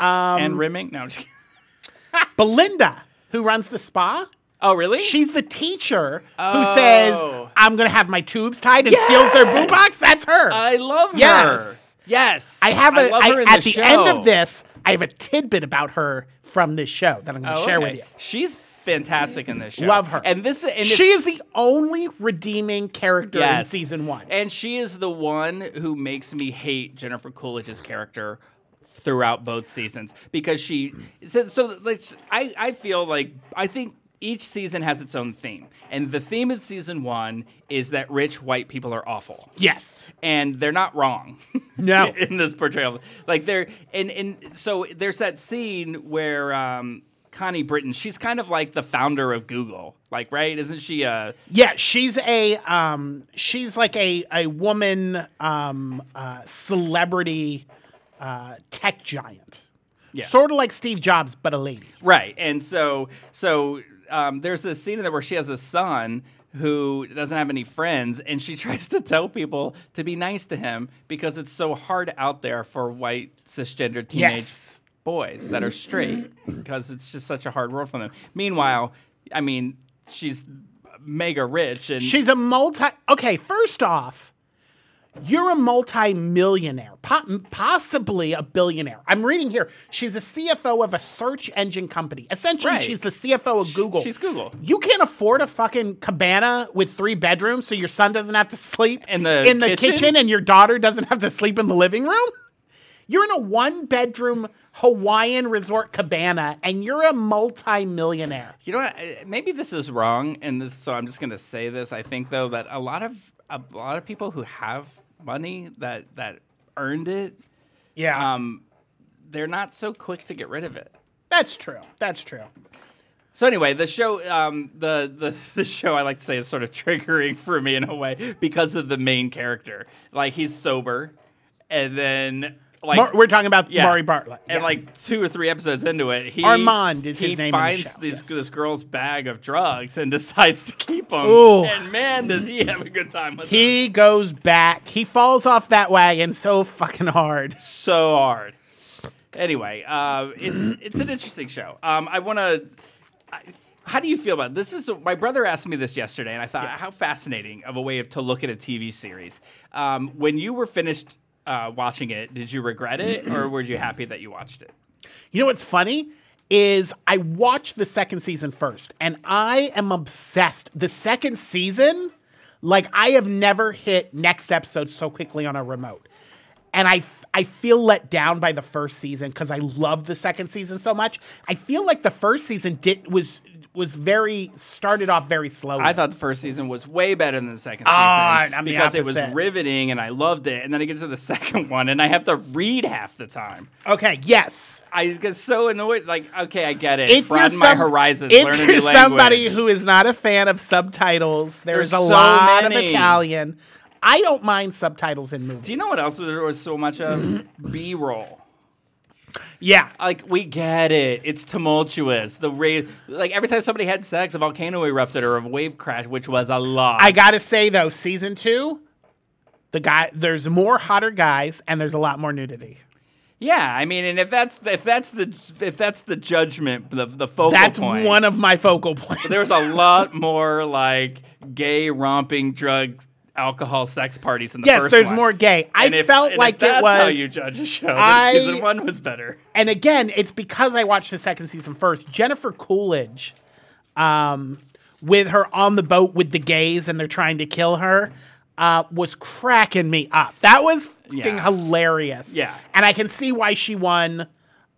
Speaker 1: and rimming? No, I'm just. *laughs* *laughs*
Speaker 2: Belinda, who runs the spa.
Speaker 1: Oh really?
Speaker 2: She's the teacher who
Speaker 1: Oh.
Speaker 2: says, I'm going to have my tubes tied and steals their boombox. That's her.
Speaker 1: I love her.
Speaker 2: Yes.
Speaker 1: Yes.
Speaker 2: I have a I-
Speaker 1: in
Speaker 2: at the,
Speaker 1: show.
Speaker 2: end of this, I have a tidbit about her from this show that I'm going to
Speaker 1: Oh,
Speaker 2: share
Speaker 1: okay.
Speaker 2: with you.
Speaker 1: She's fantastic in this show.
Speaker 2: Love her.
Speaker 1: And this and
Speaker 2: She is the only redeeming character in season one.
Speaker 1: And she is the one who makes me hate Jennifer Coolidge's character throughout both seasons because she so, so like, I I feel like I think each season has its own theme. And the theme of season 1 is that rich white people are awful.
Speaker 2: yes.
Speaker 1: And they're not wrong.
Speaker 2: No. *laughs*
Speaker 1: in this portrayal. Like they're and and so there's that scene where um Connie Britton, she's kind of like the founder of Google. Like, right? Isn't she A
Speaker 2: Yeah, she's a um, she's like a a woman um, uh, celebrity uh, tech giant.
Speaker 1: Yeah.
Speaker 2: Sort of like Steve Jobs, but a lady.
Speaker 1: Right, and so so um, there's this scene in there where she has a son who doesn't have any friends, and she *laughs* tries to tell people to be nice to him because it's so hard out there for white cisgender teenage
Speaker 2: Yes.
Speaker 1: Boys that are straight *laughs* because it's just such a hard world for them. Meanwhile, I mean, she's mega rich and
Speaker 2: She's a multi. Okay, first off, you're a multi-millionaire, po- possibly a billionaire. I'm reading here. She's a CFO of a search engine company. Essentially,
Speaker 1: Right.
Speaker 2: she's the CFO of Google.
Speaker 1: she's Google.
Speaker 2: You can't afford a fucking cabana with three bedrooms, so your son doesn't have to sleep
Speaker 1: In the
Speaker 2: in the
Speaker 1: kitchen?
Speaker 2: kitchen, and your daughter doesn't have to sleep in the living room. You're in a one-bedroom Hawaiian resort cabana, and you're a multi-millionaire.
Speaker 1: You know what? uh, Maybe this is wrong, and this. So I'm just going to say this. I think though that a lot of a lot of people who have money that that earned it,
Speaker 2: Yeah,
Speaker 1: um, they're not so quick to get rid of it.
Speaker 2: that's true. That's true.
Speaker 1: So anyway, the show, um, the, the *laughs* the show, I like to say, is sort of triggering for me in a way because of the main character. Like he's sober, and then like
Speaker 2: Mar- we're talking about
Speaker 1: Yeah.
Speaker 2: Murray Bartlett.
Speaker 1: And like two or three episodes into it, he
Speaker 2: Armand is
Speaker 1: he
Speaker 2: his name in the
Speaker 1: finds
Speaker 2: show,
Speaker 1: this
Speaker 2: yes.
Speaker 1: this girl's bag of drugs and *laughs* decides to keep them.
Speaker 2: Ooh.
Speaker 1: And man, does he have a good time with them.
Speaker 2: he goes back. He falls off that wagon so fucking hard.
Speaker 1: so hard. Anyway, uh, it's it's an interesting show. Um, I want to. How do you feel about it? this? Is my brother asked me this yesterday, and I thought how fascinating of a way of, to look at a TV series. Um, when you were finished uh, watching it, did you regret it, or were you happy that you watched it?
Speaker 2: You know what's funny is I watched the second season first, and I am obsessed. The second season, like I have never hit next episode so quickly on a remote, and I I feel let down by the first season because I love the second season so much. I feel like the first season did was was very started off very slowly.
Speaker 1: I thought the first season was way better than the second
Speaker 2: Ah,
Speaker 1: season
Speaker 2: I'm
Speaker 1: because it was riveting and I loved it. And then I get to the *laughs* second one, and I have to read half the time.
Speaker 2: okay, yes.
Speaker 1: I get so annoyed. Like, okay, I get it.
Speaker 2: if
Speaker 1: Broaden my horizons.
Speaker 2: if you're
Speaker 1: new
Speaker 2: somebody who is not a fan of subtitles, there's,
Speaker 1: There's
Speaker 2: a
Speaker 1: so
Speaker 2: lot of. Italian. I don't mind subtitles in movies.
Speaker 1: Do you know what else there was so much of? *clears throat* B roll.
Speaker 2: Yeah,
Speaker 1: Like we get it. It's tumultuous. The ra- like every time somebody had sex, a volcano erupted or a wave crashed, which was a lot.
Speaker 2: I gotta say though, season two, the guy there's more hotter guys and there's a lot more nudity.
Speaker 1: yeah, I mean, and if that's if that's the if that's the judgment, the the focal
Speaker 2: That's one of my focal points.
Speaker 1: There's a lot more like gay romping drug alcohol sex parties in the
Speaker 2: yes,
Speaker 1: first
Speaker 2: there's
Speaker 1: one.
Speaker 2: more gay. I
Speaker 1: And if-
Speaker 2: felt
Speaker 1: and if
Speaker 2: like it
Speaker 1: that's
Speaker 2: was.
Speaker 1: how you judge a show. then
Speaker 2: I-
Speaker 1: season one was better.
Speaker 2: and again, it's because I watched the second season first. Jennifer Coolidge, um, with her on the boat with the gays and they're trying to kill her, uh, was cracking me up. That was fucking
Speaker 1: Yeah.
Speaker 2: hilarious.
Speaker 1: Yeah.
Speaker 2: and I can see why she won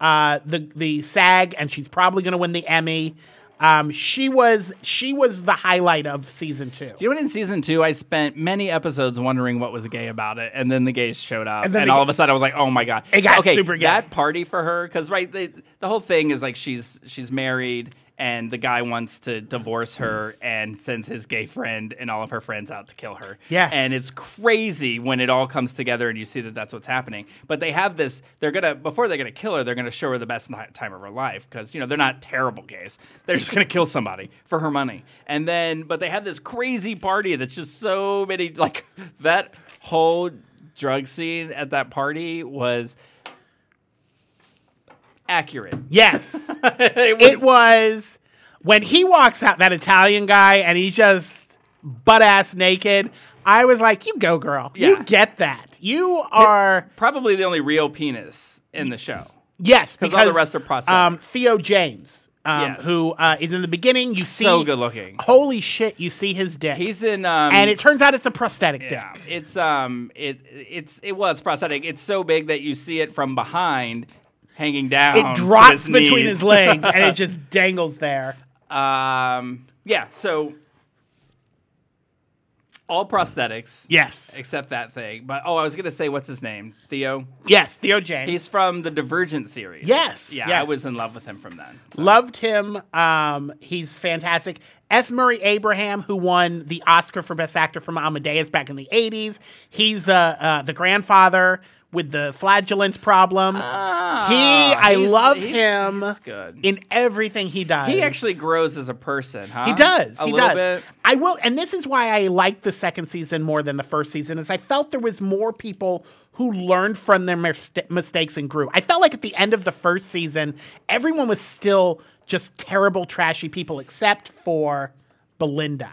Speaker 2: uh, the the SAG, and she's probably going to win the Emmy. Um, she was she was the highlight of season two.
Speaker 1: You know what? In season two, I spent many episodes wondering what was gay about it, and then the gays showed up,
Speaker 2: And
Speaker 1: and, all
Speaker 2: ga-
Speaker 1: of a sudden I was like, "Oh my god!"
Speaker 2: It got
Speaker 1: okay,
Speaker 2: super gay.
Speaker 1: That party for her, because right, they, the whole thing is like she's she's married, and the guy wants to divorce her, and sends his gay friend and all of her friends out to kill her.
Speaker 2: Yes.
Speaker 1: and it's crazy when it all comes together, and you see that that's what's happening. But they have this; they're gonna before they're gonna kill her, they're gonna show her the best time of her life, because you know they're not terrible gays. They're just gonna kill somebody for her money, and then but they have this crazy party that's just so many like that whole drug scene at that party was accurate.
Speaker 2: Yes. *laughs*
Speaker 1: it was,
Speaker 2: it was when he walks out that Italian guy and he's just butt ass naked. I was like, "You go, girl.
Speaker 1: Yeah.
Speaker 2: You get that. You are
Speaker 1: probably the only real penis in the show.
Speaker 2: Yes, Because
Speaker 1: all the rest are prosthetics.
Speaker 2: Um, Theo James, um,
Speaker 1: Yes.
Speaker 2: who uh, is in the beginning. You see,
Speaker 1: So good looking.
Speaker 2: Holy shit! You see his dick,
Speaker 1: He's in um
Speaker 2: and it turns out it's a prosthetic
Speaker 1: yeah,
Speaker 2: dick.
Speaker 1: it's um it it's it was prosthetic. It's so big that you see it from behind hanging down.
Speaker 2: It drops
Speaker 1: his
Speaker 2: between
Speaker 1: knees.
Speaker 2: his legs, and it *laughs* just dangles there.
Speaker 1: um yeah, so all prosthetics
Speaker 2: Yes,
Speaker 1: except that thing. But oh, I was gonna say what's his name? Theo.
Speaker 2: yes, Theo James.
Speaker 1: He's from the Divergent series.
Speaker 2: Yes,
Speaker 1: Yeah, I was in love with him from then. So.
Speaker 2: Loved him. Um, he's fantastic. F. Murray Abraham, who won the Oscar for Best Actor from Amadeus back in the '80s, he's the uh, the grandfather. With the flagellance problem.
Speaker 1: Ah,
Speaker 2: he, I love
Speaker 1: he's-
Speaker 2: him
Speaker 1: he's good.
Speaker 2: in everything he does.
Speaker 1: he actually grows as a person, huh?
Speaker 2: He does.
Speaker 1: A
Speaker 2: he does.
Speaker 1: bit.
Speaker 2: I will, and this is why I liked the second season more than the first season. Is I felt there was more people who learned from their mis- mistakes and grew. I felt like at the end of the first season, everyone was still just terrible, trashy people, except for Belinda,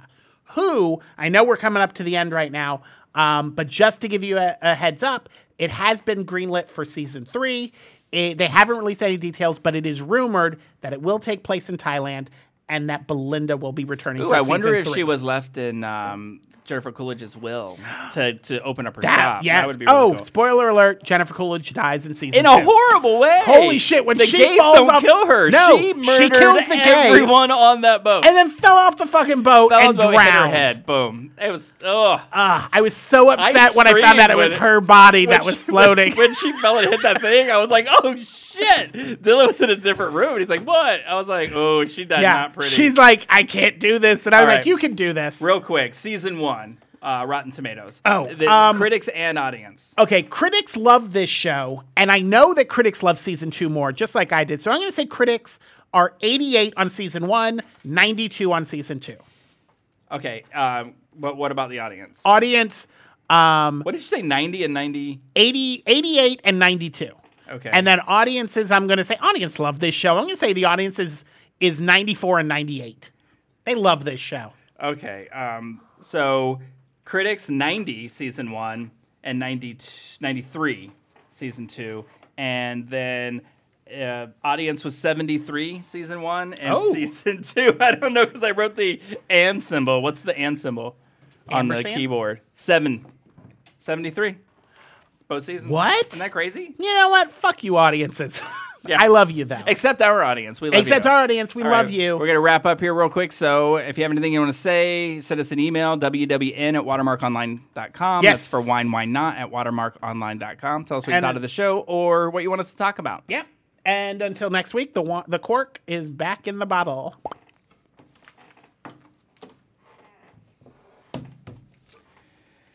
Speaker 2: who I know we're coming up to the end right now. Um, but just to give you a, a heads up, it has been greenlit for season three. It- they haven't released any details, but it is rumored that it will take place in Thailand and that Belinda will be returning.
Speaker 1: Ooh, I wonder if
Speaker 2: three.
Speaker 1: she was left in um, Jennifer Coolidge's will to, to open up her
Speaker 2: That,
Speaker 1: shop.
Speaker 2: yes.
Speaker 1: That would be really
Speaker 2: oh,
Speaker 1: cool.
Speaker 2: spoiler alert: Jennifer Coolidge dies in season
Speaker 1: in
Speaker 2: two.
Speaker 1: a horrible way.
Speaker 2: Holy shit, when
Speaker 1: the
Speaker 2: she
Speaker 1: gays
Speaker 2: falls
Speaker 1: don't
Speaker 2: off-
Speaker 1: kill her.
Speaker 2: No,
Speaker 1: she
Speaker 2: she kills the gays.
Speaker 1: everyone on that boat.
Speaker 2: and then fell off the fucking boat
Speaker 1: Fell
Speaker 2: and
Speaker 1: boat hit her
Speaker 2: drowned.
Speaker 1: head. Boom. It was ugh.
Speaker 2: Ah, I was so upset when I found out it was her body
Speaker 1: When
Speaker 2: that was *laughs* floating.
Speaker 1: When, she fell and hit that thing, I was like, "Oh shit!" Dylan was in a different room. and He's like, "What?" I was like, "Oh, she died
Speaker 2: yeah,
Speaker 1: not pretty."
Speaker 2: she's like, I can't do this, and I was
Speaker 1: All
Speaker 2: like,
Speaker 1: right.
Speaker 2: you can do this.
Speaker 1: real quick. Season one, uh, Rotten Tomatoes.
Speaker 2: Oh,
Speaker 1: the
Speaker 2: um,
Speaker 1: critics and audience.
Speaker 2: Okay, critics love this show, and I know that critics love season two more, just like I did. So I'm going to say critics are 88 on season one, 92 on season two.
Speaker 1: Okay, um, but what about the audience?
Speaker 2: Audience, um,
Speaker 1: What did you say? Ninety and ninety.
Speaker 2: 80, 88 and 92.
Speaker 1: Okay.
Speaker 2: And then audiences, I'm going to say audience love this show. I'm going to say the audience is, is 94 and 98. They love this show.
Speaker 1: Okay. Um, so critics 90 season one and 90, 93 season two. And then uh, audience was 73 season one and
Speaker 2: Oh.
Speaker 1: season *laughs* two. I don't know because I wrote the and symbol. What's the and symbol on the keyboard? Seven. 73. Both seasons.
Speaker 2: What?
Speaker 1: Isn't that crazy?
Speaker 2: You know what? Fuck you, audiences. *laughs*
Speaker 1: Yeah.
Speaker 2: I love you, though.
Speaker 1: Except our audience. We love you.
Speaker 2: Except
Speaker 1: you.
Speaker 2: our audience, we
Speaker 1: All
Speaker 2: love
Speaker 1: right,
Speaker 2: you.
Speaker 1: We're going to wrap up here real quick. So if you have anything you want to say, send us an email, wwn at watermarkonline.com.
Speaker 2: Yes.
Speaker 1: That's for wine, wine not at watermarkonline.com. Tell us what you
Speaker 2: And-
Speaker 1: thought of the show or what you want us to talk about.
Speaker 2: Yeah. And until next week, the the cork is back in the bottle.